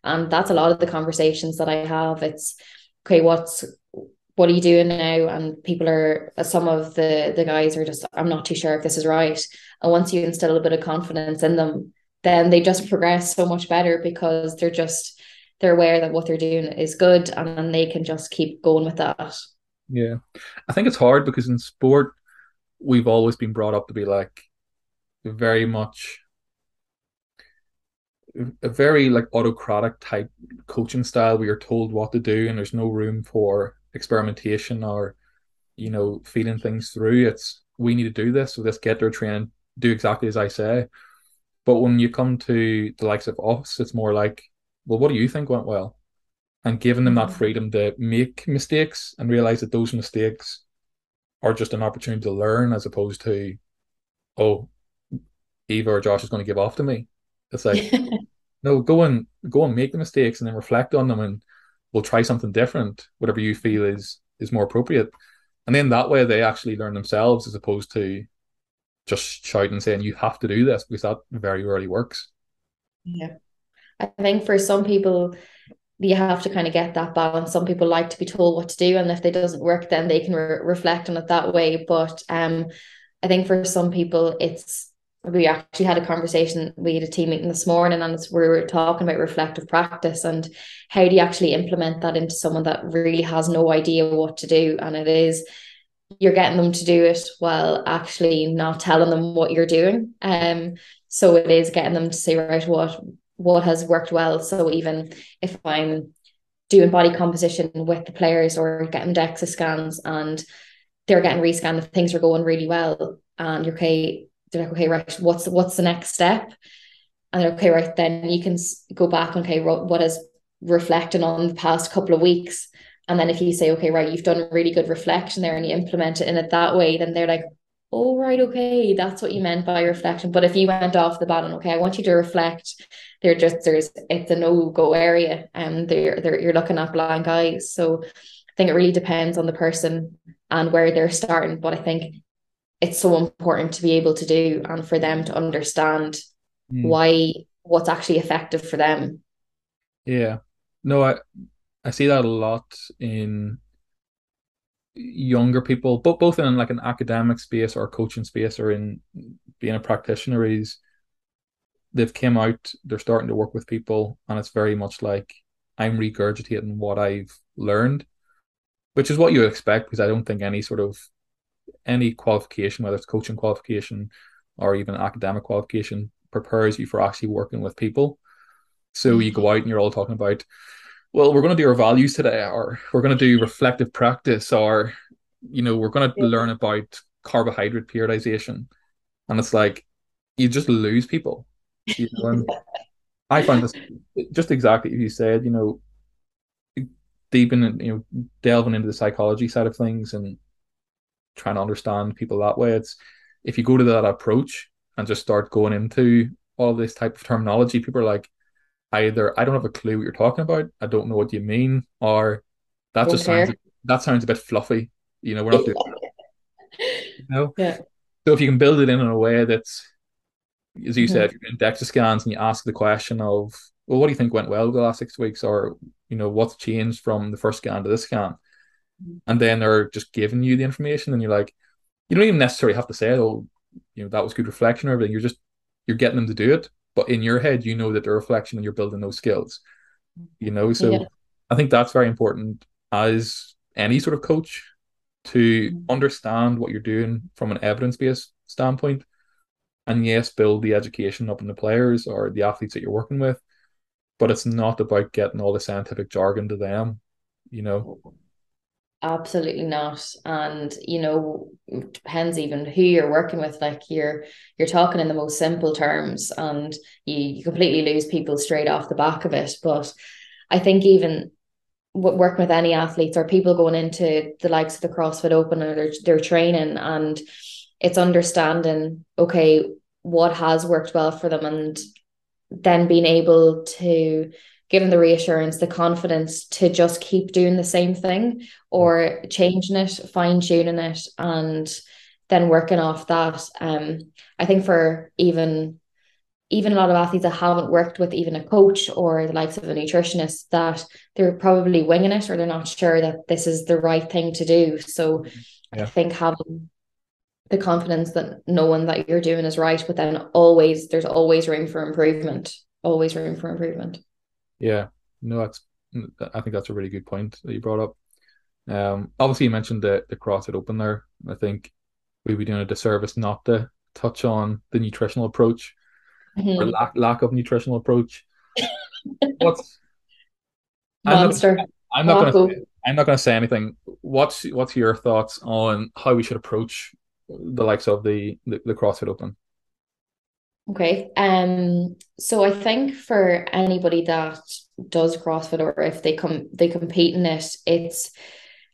S1: And that's a lot of the conversations that i have. It's okay what's what are you doing now? And people are some of the the guys are just i'm not too sure if this is right. And once you instill a bit of confidence in them then they just progress so much better because they're just they're aware that what they're doing is good and they can just keep going with that
S2: yeah. I think it's hard because in sport, we've always been brought up to be like very much a very like autocratic type coaching style. We are told what to do and there's no room for experimentation or you know feeding things through. It's we need to do this so let's get their training do exactly as i say. But when you come to the likes of us it's more like well what do you think went well and giving them that mm-hmm. freedom to make mistakes and realize that those mistakes are just an opportunity to learn as opposed to, oh, Eva or Josh is going to give off to me. It's like, <laughs> no, go and go and make the mistakes and then reflect on them and we'll try something different, whatever you feel is is more appropriate. And then that way they actually learn themselves as opposed to just shouting saying you have to do this because that very rarely works.
S1: Yeah. I think for some people you have to kind of get that balance. Some people like to be told what to do, and if it doesn't work, then they can re- reflect on it that way. But um, I think for some people, it's we actually had a conversation. We had a team meeting this morning, and we were talking about reflective practice and how do you actually implement that into someone that really has no idea what to do. And it is you're getting them to do it while actually not telling them what you're doing. Um, so it is getting them to say, right, what what has worked well. So even if I'm doing body composition with the players or getting DEXA scans and they're getting rescanned, things are going really well, and you're okay they're like, okay, right, what's what's the next step? And they're okay, right, then you can go back, okay, what is reflecting on the past couple of weeks. And then if you say, okay, right, you've done really good reflection there and you implement it in it that way, then they're like, oh, right, okay, that's what you meant by reflection. But if you went off the bat and okay, I want you to reflect, they're just there's it's a no-go area and they're they're you're looking at blank eyes. So I think it really depends on the person and where they're starting. But I think it's so important to be able to do and for them to understand mm. why what's actually effective for them
S2: yeah no i i see that a lot in younger people but both in like an academic space or coaching space or in being a practitioner is they've came out they're starting to work with people and it's very much like i'm regurgitating what i've learned which is what you expect because i don't think any sort of any qualification, whether it's coaching qualification or even academic qualification, prepares you for actually working with people. So you go mm-hmm. out and you're all talking about, well, we're going to do our values today, or we're going to do reflective practice, or you know, we're going to yeah. learn about carbohydrate periodization, and it's like you just lose people. You know, and <laughs> I find this just exactly as you said. You know, deep in you know delving into the psychology side of things and trying to understand people that way. It's if you go to that approach and just start going into all this type of terminology, people are like, either I don't have a clue what you're talking about, I don't know what you mean, or that just sounds that sounds a bit fluffy. You know, we're not doing <laughs> you know?
S1: Yeah.
S2: So if you can build it in in a way that's as you mm-hmm. said, in DEXA scans and you ask the question of, well, what do you think went well the last six weeks? Or, you know, what's changed from the first scan to this scan? and then they're just giving you the information, and you're like, you don't even necessarily have to say, "Oh, you know, that was good reflection" or everything. You're just you're getting them to do it, but in your head, you know that they're reflection, and you're building those skills. You know, so yeah. I think that's very important as any sort of coach to mm-hmm. understand what you're doing from an evidence based standpoint, and yes, build the education up in the players or the athletes that you're working with. But it's not about getting all the scientific jargon to them, you know.
S1: Absolutely not. And you know, depends even who you're working with. Like you're you're talking in the most simple terms and you, you completely lose people straight off the back of it. But I think even working with any athletes or people going into the likes of the CrossFit Open or their, their training and it's understanding, okay, what has worked well for them and then being able to given the reassurance, the confidence to just keep doing the same thing or changing it, fine tuning it, and then working off that. Um, I think for even even a lot of athletes that haven't worked with even a coach or the likes of a nutritionist, that they're probably winging it or they're not sure that this is the right thing to do. So yeah. I think having the confidence that knowing that you're doing is right, but then always there's always room for improvement. Always room for improvement.
S2: Yeah, no, that's I think that's a really good point that you brought up. Um, obviously you mentioned the the CrossFit Open there. I think we'd be doing a disservice not to touch on the nutritional approach mm-hmm. or lack lack of nutritional approach. <laughs> What's
S1: monster?
S2: I'm not, I'm not gonna say, I'm not gonna say anything. What's what's your thoughts on how we should approach the likes of the the, the CrossFit Open?
S1: Okay. Um. So I think for anybody that does CrossFit or if they come they compete in it, it's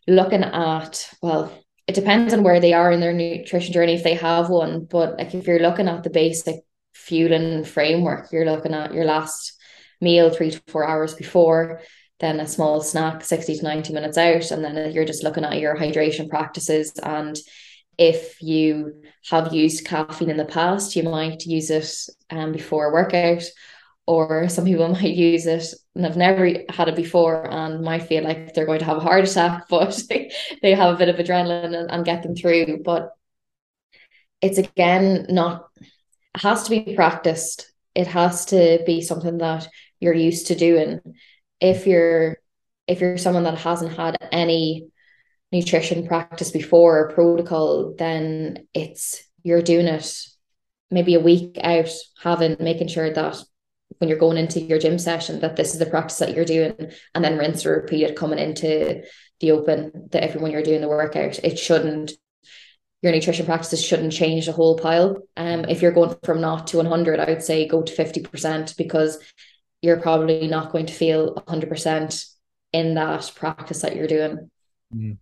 S1: looking at well, it depends on where they are in their nutrition journey if they have one. But like if you're looking at the basic fueling framework, you're looking at your last meal three to four hours before, then a small snack 60 to 90 minutes out, and then you're just looking at your hydration practices and if you have used caffeine in the past, you might use it um, before a workout, or some people <laughs> might use it and have never had it before and might feel like they're going to have a heart attack, <laughs> but they have a bit of adrenaline and, and get them through. But it's again not has to be practiced. It has to be something that you're used to doing. If you're if you're someone that hasn't had any nutrition practice before or protocol, then it's you're doing it maybe a week out, having making sure that when you're going into your gym session that this is the practice that you're doing and then rinse or repeat it coming into the open that everyone you're doing the workout. It shouldn't your nutrition practices shouldn't change the whole pile. Um, if you're going from not to 100, I would say go to 50% because you're probably not going to feel 100% in that practice that you're doing.
S2: Mm.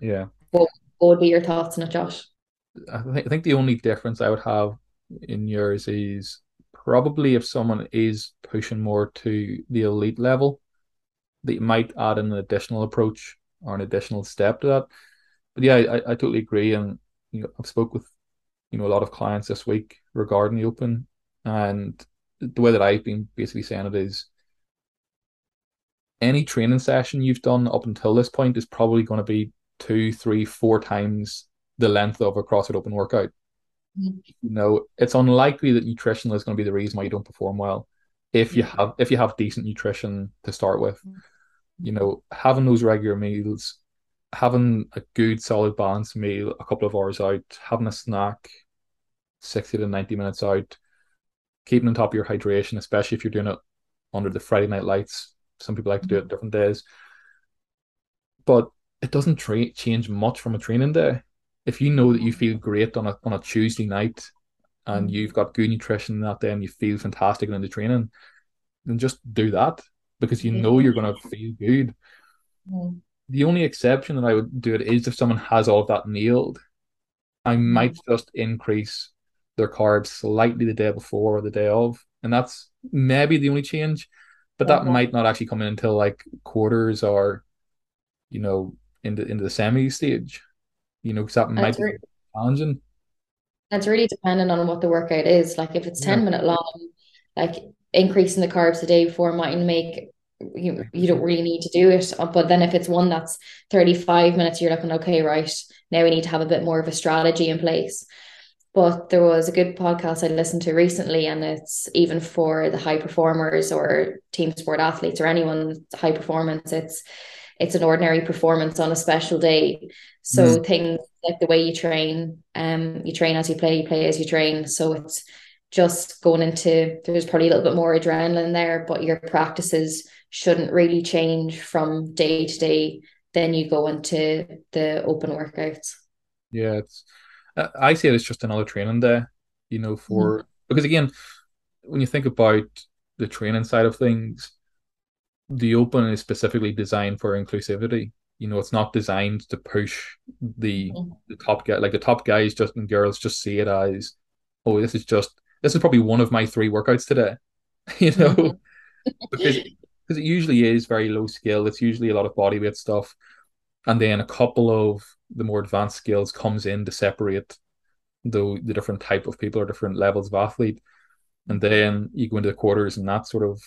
S2: Yeah.
S1: What, what would be your thoughts on it, Josh?
S2: I, th- I think the only difference I would have in yours is probably if someone is pushing more to the elite level, that you might add an additional approach or an additional step to that. But yeah, I, I totally agree. And you know, I've spoke with you know a lot of clients this week regarding the open, and the way that I've been basically saying it is any training session you've done up until this point is probably going to be two, three, four times the length of a CrossFit Open workout. Mm-hmm. You know, it's unlikely that nutrition is going to be the reason why you don't perform well. If you mm-hmm. have if you have decent nutrition to start with, mm-hmm. you know, having those regular meals, having a good solid balanced meal a couple of hours out, having a snack 60 to 90 minutes out, keeping on top of your hydration, especially if you're doing it under the Friday night lights. Some people like to do it mm-hmm. different days. But it doesn't tra- change much from a training day if you know that you mm. feel great on a on a Tuesday night and mm-hmm. you've got good nutrition that day and you feel fantastic in the training, then just do that because you know you're gonna mm. feel good. Mm. The only exception that I would do it is if someone has all of that nailed. I might just increase their carbs slightly the day before or the day of, and that's maybe the only change. But that uh-huh. might not actually come in until like quarters or, you know, into into the semi stage you know, because that might be challenging.
S1: It's really dependent on what the workout is. Like if it's 10 yeah. minute long, like increasing the carbs the day before might make you you don't really need to do it. Uh, but then if it's one that's 35 minutes, you're looking, okay, right, now we need to have a bit more of a strategy in place. But there was a good podcast I listened to recently, and it's even for the high performers or team sport athletes or anyone high performance. It's it's an ordinary performance on a special day. So mm. things like the way you train, um, you train as you play, you play as you train. So it's just going into there's probably a little bit more adrenaline there, but your practices shouldn't really change from day to day. Then you go into the open workouts.
S2: Yeah, it's I see it as just another training day, you know, for mm. because again, when you think about the training side of things, the open is specifically designed for inclusivity. You know, it's not designed to push the mm-hmm. the top guy like the top guys just and girls just see it as, oh, this is just this is probably one of my three workouts today. <laughs> you know, mm-hmm. <laughs> because because it usually is very low skill. It's usually a lot of body weight stuff, and then a couple of the more advanced skills comes in to separate the the different type of people or different levels of athlete, and then you go into the quarters, and that sort of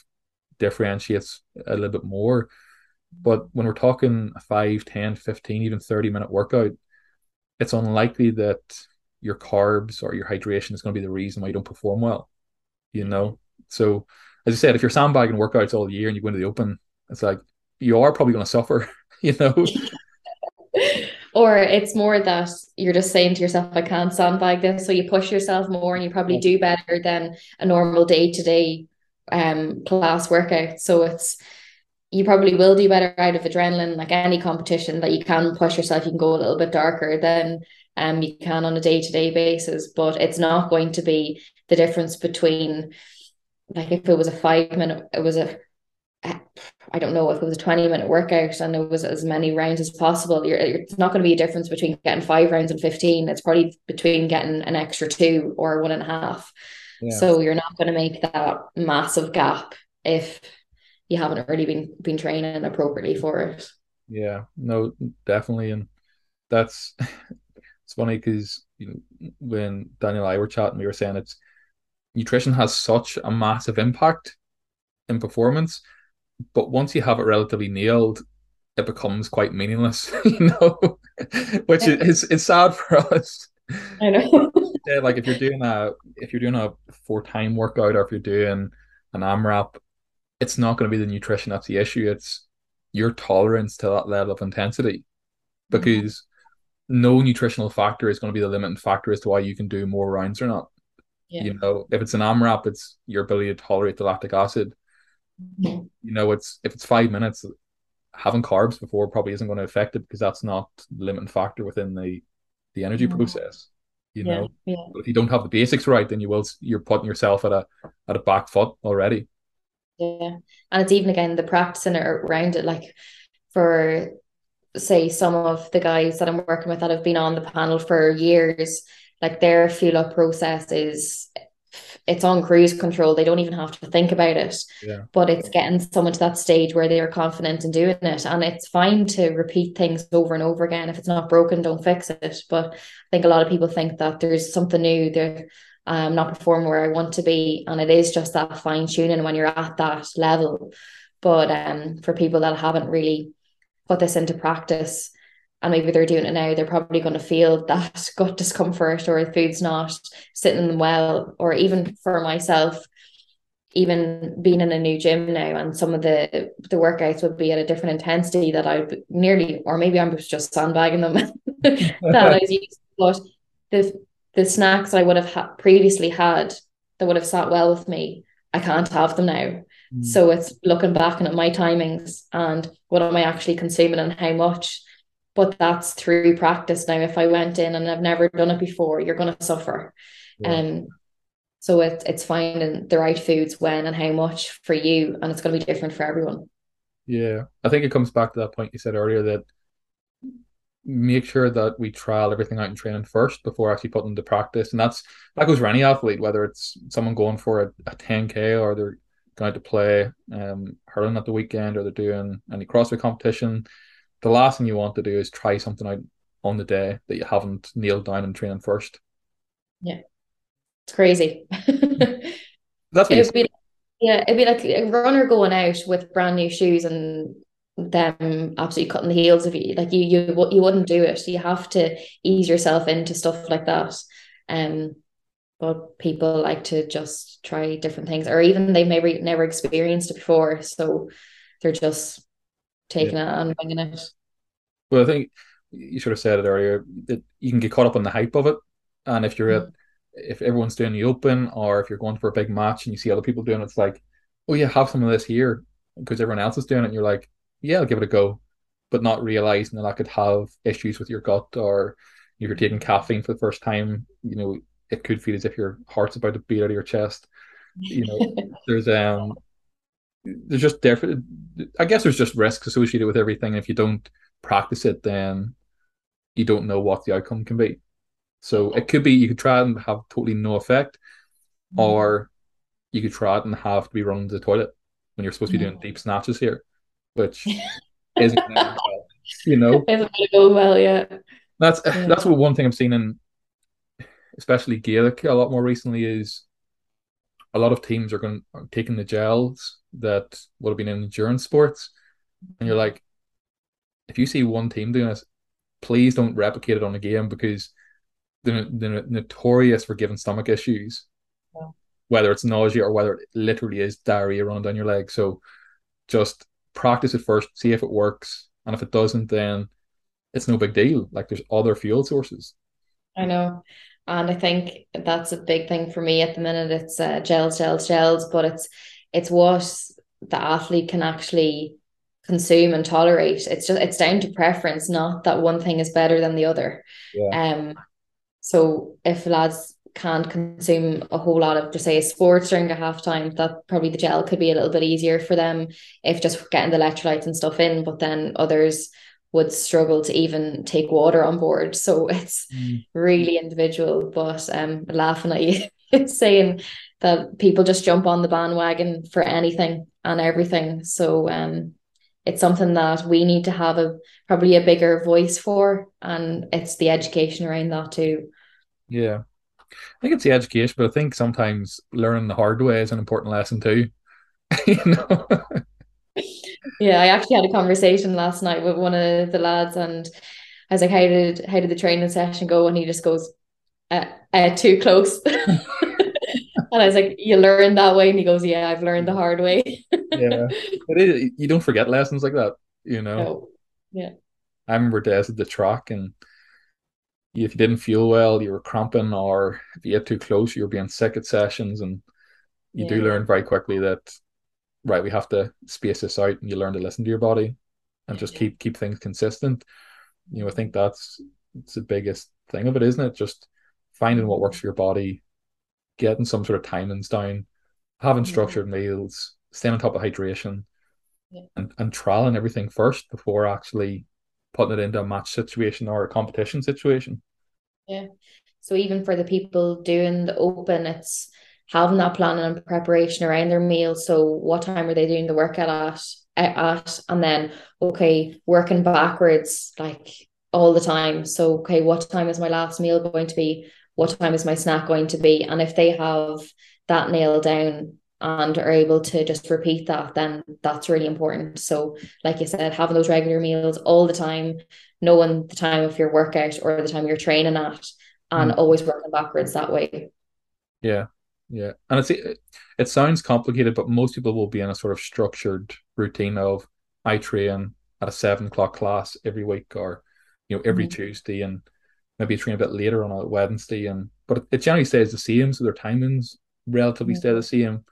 S2: differentiates a little bit more. But when we're talking a 5, 10, 15, even 30 minute workout, it's unlikely that your carbs or your hydration is going to be the reason why you don't perform well. You know? So as I said, if you're sandbagging workouts all year and you go into the open, it's like you are probably going to suffer, <laughs> you know. <laughs>
S1: or it's more that you're just saying to yourself, I can't sandbag this. So you push yourself more and you probably do better than a normal day to day um class workout. So it's you probably will do better out of adrenaline, like any competition that you can push yourself, you can go a little bit darker than um you can on a day-to-day basis. But it's not going to be the difference between like if it was a five minute, it was a I don't know if it was a 20 minute workout and it was as many rounds as possible. You're, it's not going to be a difference between getting five rounds and 15. It's probably between getting an extra two or one and a half. So you're not going to make that massive gap if you haven't really been been training appropriately for it.
S2: Yeah, no, definitely, and that's <laughs> it's funny because you know, when Daniel and I were chatting, we were saying it's nutrition has such a massive impact in performance, but once you have it relatively nailed, it becomes quite meaningless, <laughs> you know, <laughs> which is it's sad for us <laughs>
S1: I know. <laughs>
S2: yeah, like if you're doing a if you're doing a for time workout or if you're doing an AMRAP, it's not going to be the nutrition that's the issue. It's your tolerance to that level of intensity, because mm-hmm. no nutritional factor is going to be the limiting factor as to why you can do more rounds or not. Yeah. You know, if it's an AMRAP, it's your ability to tolerate the lactic acid. Mm-hmm. You know, it's if it's five minutes, having carbs before probably isn't going to affect it because that's not the limiting factor within the the energy mm-hmm. process. You yeah, know, yeah. but if you don't have the basics right, then you will you're putting yourself at a at a back foot already.
S1: Yeah, and it's even again the practicing around it, like for say some of the guys that I'm working with that have been on the panel for years, like their fuel up process is it's on cruise control. They don't even have to think about it.
S2: Yeah.
S1: But it's getting someone to that stage where they are confident in doing it. And it's fine to repeat things over and over again. If it's not broken, don't fix it. But I think a lot of people think that there's something new. They're um, not performing where I want to be. And it is just that fine tuning when you're at that level. But um, for people that haven't really put this into practice, and maybe they're doing it now, they're probably going to feel that <laughs> gut discomfort or the food's not sitting well. Or even for myself, even being in a new gym now and some of the the workouts would be at a different intensity that I'd nearly or maybe I'm just sandbagging them <laughs> that I was <laughs> used but the the snacks I would have ha- previously had that would have sat well with me I can't have them now mm. so it's looking back and at my timings and what am I actually consuming and how much but that's through practice now. If i went in and i've never done it before you're going to suffer. Yeah. um so it's it's finding the right foods when and how much for you and it's going to be different for everyone.
S2: Yeah. I think it comes back to that point you said earlier that make sure that we trial everything out in training first before actually putting into practice. And that's that goes for any athlete whether it's someone going for a, a 10k or they're going to play um hurling at the weekend or they're doing any crossfit competition the last thing you want to do is try something out on the day that you haven't nailed down in training first.
S1: Yeah, it's crazy. <laughs>
S2: That's it'd
S1: be, yeah, it'd be like a runner going out with brand new shoes and them absolutely cutting the heels of you. Like you, you, you wouldn't do it. You have to ease yourself into stuff like that. Um, but people like to just try different things, or even they've maybe never experienced it before, so they're just taking yeah. it and winging it.
S2: Well, I think you sort of said it earlier that you can get caught up in the hype of it, and if you're mm. at if everyone's doing the open or if you're going for a big match and you see other people doing it, it's like, oh yeah, have some of this here because everyone else is doing it. And you're like, yeah, I'll give it a go, but not realizing that I could have issues with your gut or if you're taking caffeine for the first time, you know, it could feel as if your heart's about to beat out of your chest. You know, <laughs> there's um there's just different. I guess there's just risks associated with everything. If you don't practice it, then you don't know what the outcome can be. So it could be you could try and have totally no effect, mm. or you could try it and have to be running to the toilet when you're supposed to be doing deep snatches here, which <laughs> isn't you know <laughs>
S1: isn't going to go well yeah.
S2: That's yeah. that's what one thing I've seen in especially Gaelic a lot more recently is a lot of teams are going are taking the gels that would have been in endurance sports, and you're like, if you see one team doing this, please don't replicate it on a game because they're, they're notorious for giving stomach issues, yeah. whether it's nausea or whether it literally is diarrhea running down your leg. So just practice it first, see if it works, and if it doesn't, then it's no big deal. Like there's other fuel sources.
S1: I know. And I think that's a big thing for me at the minute. It's uh, gels, gels, gels, but it's it's what the athlete can actually consume and tolerate. It's just it's down to preference, not that one thing is better than the other.
S2: Yeah.
S1: Um so if lads can't consume a whole lot of just say a sports drink at halftime, that probably the gel could be a little bit easier for them if just getting the electrolytes and stuff in, but then others would struggle to even take water on board. So <laughs> it's mm. really individual. But um laughing at you <laughs> saying that people just jump on the bandwagon for anything and everything. So um it's something that we need to have a probably a bigger voice for and it's the education around that too.
S2: Yeah. I think it's the education, but I think sometimes learning the hard way is an important lesson too. <laughs> you know.
S1: Yeah, I actually had a conversation last night with one of the lads and I was like, How did how did the training session go? And he just goes, uh, uh, too close. <laughs> and I was like, you learn that way. And he goes, yeah, I've learned the hard way.
S2: yeah. <laughs> It is, you don't forget lessons like that, you know?
S1: No. Yeah.
S2: I remember days at the track and if you didn't feel well, you were cramping, or if you get too close, you were being sick at sessions. And you yeah. do learn very quickly that, right, we have to space this out and you learn to listen to your body and just keep keep things consistent. You know, I think that's it's the biggest thing of it, isn't it? Just finding what works for your body, getting some sort of timings down, having structured meals, staying on top of hydration, yeah. and, and trialing everything first before actually putting it into a match situation or a competition situation.
S1: Yeah. So even for the people doing the open, it's having that planning and preparation around their meals. So what time are they doing the workout at? At and then okay, working backwards like all the time. So okay, what time is my last meal going to be? what time is my snack going to be and if they have that nailed down and are able to just repeat that then that's really important so like you said having those regular meals all the time knowing the time of your workout or the time you're training at and mm. always working backwards that way
S2: yeah yeah and it's it, it sounds complicated but most people will be in a sort of structured routine of i train at a seven o'clock class every week or you know every mm. tuesday and maybe train a bit later on a Wednesday, and but it generally stays the same, so their timings relatively stay the same.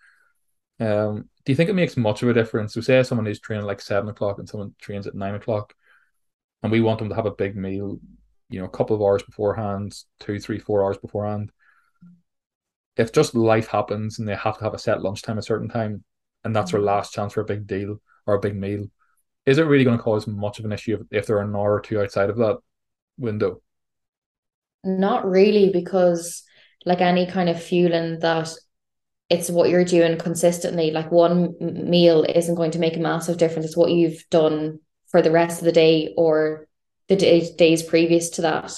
S2: Um, do you think it makes much of a difference? So say someone is training like seven o'clock and someone trains at nine o'clock, and we want them to have a big meal, you know, a couple of hours beforehand, two, three, four hours beforehand. If just life happens and they have to have a set lunchtime a certain time, and that's their mm. last chance for a big deal or a big meal, is it really going to cause much of an issue if, if they're an hour or two outside of that window?
S1: Not really, because like any kind of fueling that it's what you're doing consistently. Like one meal isn't going to make a massive difference. It's what you've done for the rest of the day or the day, days previous to that.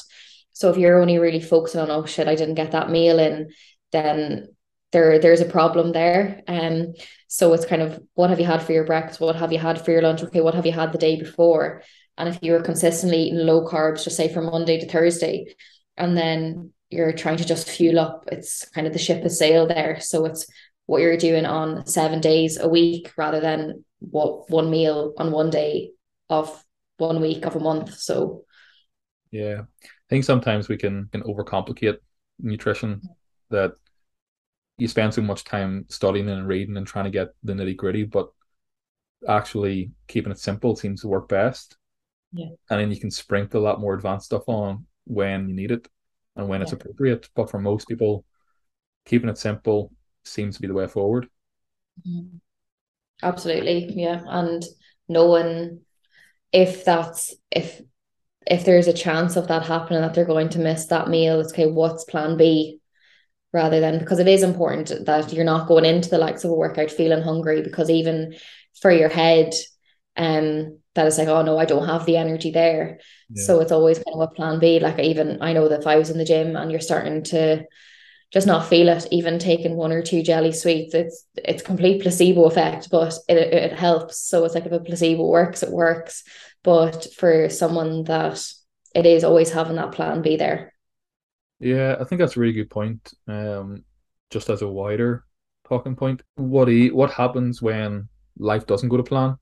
S1: So if you're only really focusing on, oh shit, I didn't get that meal in, then there there's a problem there. Um, so it's kind of what have you had for your breakfast? What have you had for your lunch? Okay, what have you had the day before? And if you were consistently eating low carbs, just say from Monday to Thursday, and then you're trying to just fuel up it's kind of the ship has sailed there so it's what you're doing on seven days a week rather than what one meal on one day of one week of a month so
S2: yeah i think sometimes we can can overcomplicate nutrition that you spend so much time studying and reading and trying to get the nitty gritty but actually keeping it simple seems to work best
S1: yeah
S2: and then you can sprinkle a lot more advanced stuff on when you need it and when yeah. it's appropriate. But for most people, keeping it simple seems to be the way forward.
S1: Mm-hmm. Absolutely, yeah, and knowing if that's if if there's a chance of that happening that they're going to miss that meal, it's okay. What's Plan B? Rather than because it is important that you're not going into the likes of a workout feeling hungry because even for your head, um, that is like, oh no, I don't have the energy there. Yeah. So it's always kind of a plan B. Like even I know that if I was in the gym and you're starting to just not feel it, even taking one or two jelly sweets, it's it's complete placebo effect, but it it helps. So it's like if a placebo works, it works. But for someone that it is always having that plan B there.
S2: Yeah, I think that's a really good point. Um, just as a wider talking point, what he, what happens when life doesn't go to plan,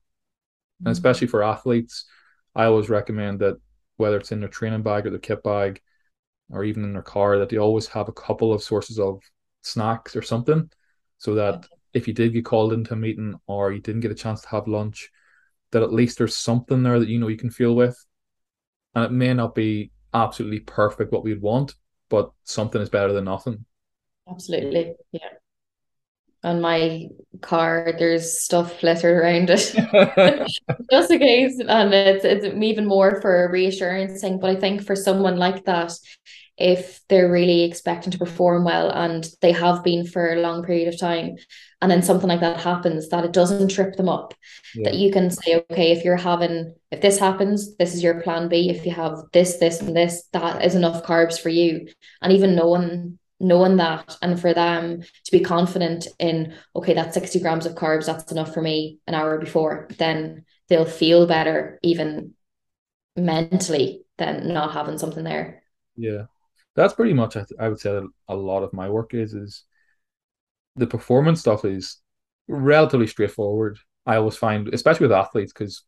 S2: and especially for athletes, I always recommend that whether it's in their training bag or their kit bag or even in their car that they always have a couple of sources of snacks or something so that if you did get called into a meeting or you didn't get a chance to have lunch that at least there's something there that you know you can feel with. And it may not be absolutely perfect what we'd want but something is better than nothing.
S1: Absolutely yeah. On my car there's stuff littered around it. <laughs> <laughs> Just in case and it's it's even more for reassurance thing but i think for someone like that if they're really expecting to perform well and they have been for a long period of time and then something like that happens that it doesn't trip them up yeah. that you can say okay if you're having if this happens this is your plan b. If you have this this and this that is enough carbs for you. And even knowing knowing that and for them to be confident in okay that's 60 grams of carbs that's enough for me an hour before then they'll feel better even mentally than not having something there.
S2: Yeah that's pretty much I would say a lot of my work is is the performance stuff is relatively straightforward. I always find, especially with athletes, because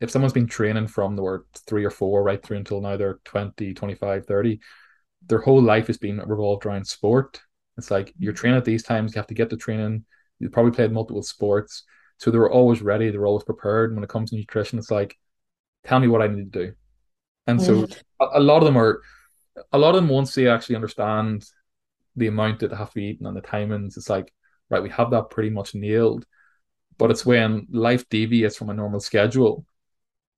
S2: if someone's been training from the word three or four right through until now they're 20, 25, 30, their whole life has been revolved around sport. It's like you're training at these times, you have to get to training. You probably played multiple sports. So they're always ready, they're always prepared. And when it comes to nutrition, it's like, tell me what I need to do. And so mm-hmm. a, a lot of them are a lot of them once they actually understand the amount that they have to be eating and the timings, it's like, right, we have that pretty much nailed. But it's when life deviates from a normal schedule,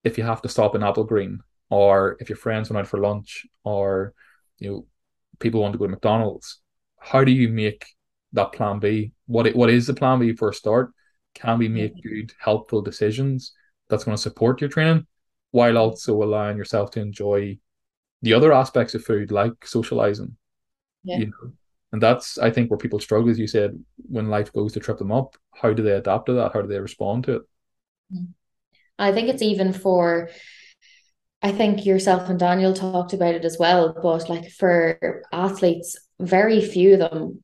S2: if you have to stop in Applegreen, or if your friends went out for lunch, or you know, people want to go to McDonald's, how do you make that plan B? What it, what is the plan B for a start? Can we make mm. good, helpful decisions that's going to support your training while also allowing yourself to enjoy the other aspects of food, like socializing? Yeah. You know, and that's, I think, where people struggle, as you said, when life goes to trip them up. How do they adapt to that? How do they respond to it?
S1: I think it's even for, I think yourself and Daniel talked about it as well, but like for athletes, very few of them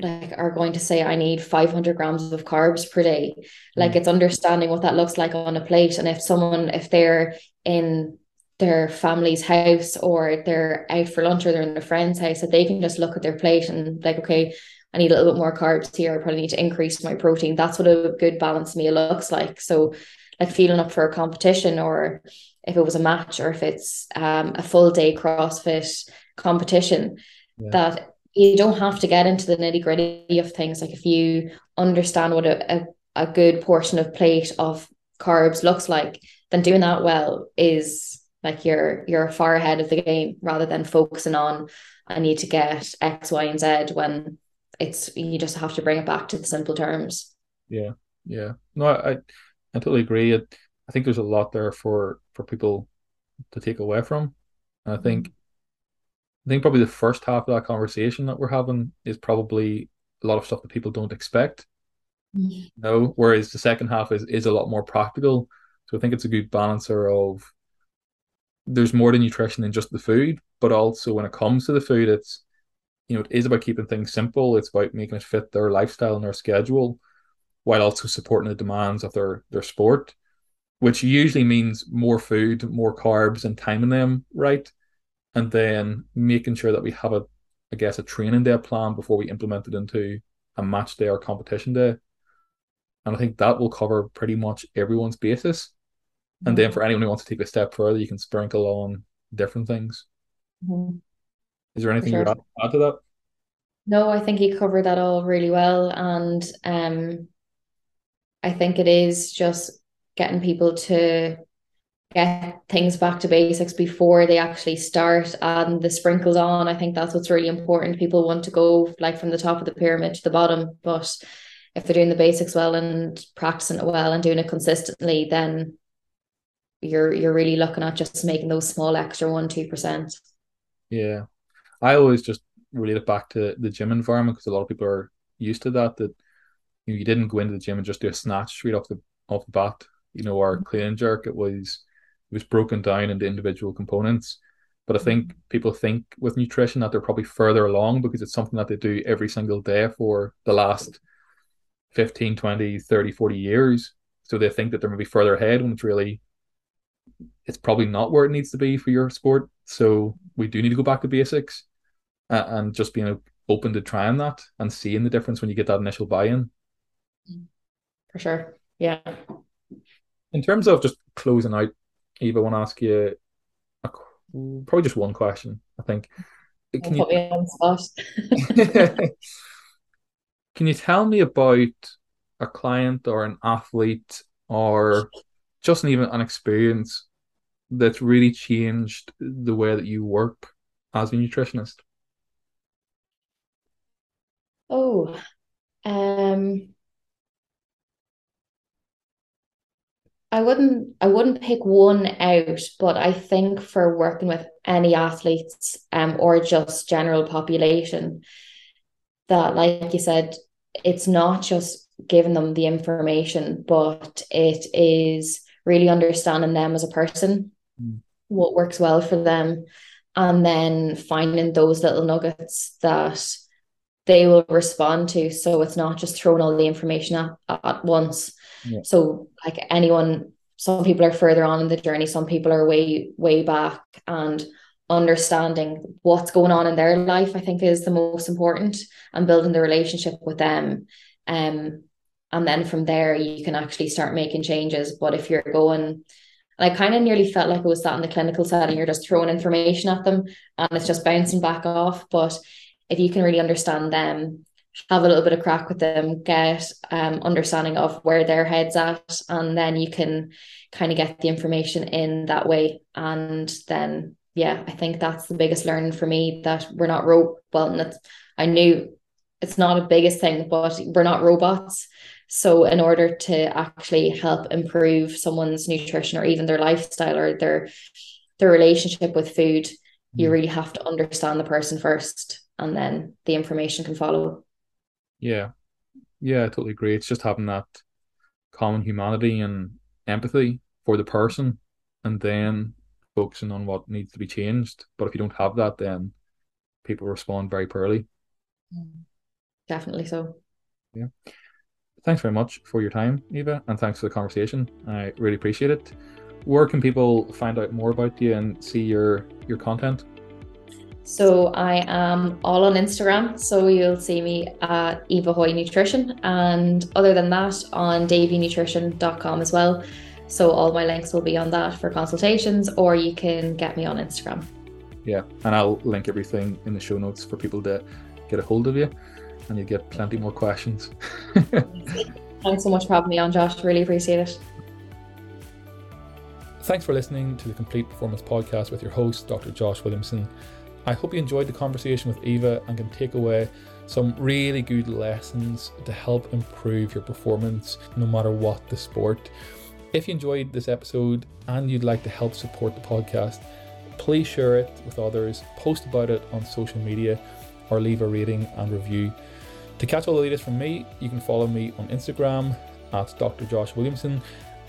S1: like are going to say I need 500 grams of carbs per day. Like mm. it's understanding what that looks like on a plate. And if someone, if they're in their family's house or they're out for lunch or they're in a friend's house that they can just look at their plate and like okay I need a little bit more carbs here. I probably need to increase my protein. That's what a good balanced meal looks like. So like feeling up for a competition or if it was a match or if it's um, a full day CrossFit competition yeah. that you don't have to get into the nitty gritty of things. Like if you understand what a, a, a good portion of plate of carbs looks like then doing that well is like you're you're far ahead of the game rather than focusing on I need to get X, Y, and Z when it's you just have to bring it back to the simple terms.
S2: Yeah, yeah. No, I I totally agree. I, I think there's a lot there for for people to take away from. And I think I think probably the first half of that conversation that we're having is probably a lot of stuff that people don't expect. Mm-hmm. No, whereas the second half is is a lot more practical. So I think it's a good balancer of there's more to nutrition than just the food, but also when it comes to the food, it's you know, it is about keeping things simple. It's about making it fit their lifestyle and their schedule, while also supporting the demands of their their sport, which usually means more food, more carbs, and timing them right, and then making sure that we have a, I guess, a training day plan before we implement it into a match day or competition day. And I think that will cover pretty much everyone's basis. And then for anyone who wants to take a step further, you can sprinkle on different things. Mm-hmm. Is there anything sure. you would add to that?
S1: No, I think you covered that all really well. And um, I think it is just getting people to get things back to basics before they actually start and the sprinkles on. I think that's what's really important. People want to go like from the top of the pyramid to the bottom, but if they're doing the basics well and practicing it well and doing it consistently, then you're you're really looking at just making those small extra one two percent.
S2: Yeah, I always just relate it back to the gym environment because a lot of people are used to that. That you, know, you didn't go into the gym and just do a snatch straight off the off the bat. You know, or mm-hmm. clean and jerk. It was it was broken down into individual components. But I think mm-hmm. people think with nutrition that they're probably further along because it's something that they do every single day for the last 15, 20, 30, 40 years. So they think that they're maybe further ahead when it's really it's probably not where it needs to be for your sport. So we do need to go back to basics uh, and just being open to trying that and seeing the difference when you get that initial buy-in.
S1: For sure. Yeah.
S2: In terms of just closing out, Eva, I want to ask you a, probably just one question. I think.
S1: Can you, <laughs>
S2: can you tell me about a client or an athlete or just an, even an experience that's really changed the way that you work as a nutritionist?
S1: Oh, um, I wouldn't I wouldn't pick one out, but I think for working with any athletes um or just general population, that like you said, it's not just giving them the information, but it is really understanding them as a person, mm. what works well for them, and then finding those little nuggets that they will respond to. So it's not just throwing all the information at, at once. Yeah. So like anyone, some people are further on in the journey, some people are way, way back and understanding what's going on in their life, I think is the most important and building the relationship with them. Um, and then from there you can actually start making changes. But if you're going I kind of nearly felt like it was that in the clinical setting, you're just throwing information at them and it's just bouncing back off. But if you can really understand them, have a little bit of crack with them, get um understanding of where their head's at, and then you can kind of get the information in that way. And then yeah, I think that's the biggest learning for me that we're not ro well, and I knew it's not a biggest thing, but we're not robots. So in order to actually help improve someone's nutrition or even their lifestyle or their their relationship with food, mm. you really have to understand the person first and then the information can follow.
S2: Yeah. Yeah, I totally agree. It's just having that common humanity and empathy for the person and then focusing on what needs to be changed. But if you don't have that, then people respond very poorly.
S1: Mm. Definitely so.
S2: Yeah. Thanks very much for your time, Eva, and thanks for the conversation. I really appreciate it. Where can people find out more about you and see your your content?
S1: So I am all on Instagram. So you'll see me at Eva Hoey Nutrition. And other than that, on daveynutrition.com as well. So all my links will be on that for consultations, or you can get me on Instagram.
S2: Yeah, and I'll link everything in the show notes for people to get a hold of you and you get plenty more questions. <laughs>
S1: Thanks so much for having me on, Josh. Really appreciate it.
S2: Thanks for listening to the Complete Performance Podcast with your host, Dr. Josh Williamson. I hope you enjoyed the conversation with Eva and can take away some really good lessons to help improve your performance no matter what the sport. If you enjoyed this episode and you'd like to help support the podcast, please share it with others, post about it on social media, or leave a rating and review. To catch all the latest from me, you can follow me on Instagram at Dr. Josh Williamson,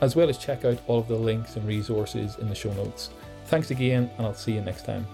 S2: as well as check out all of the links and resources in the show notes. Thanks again, and I'll see you next time.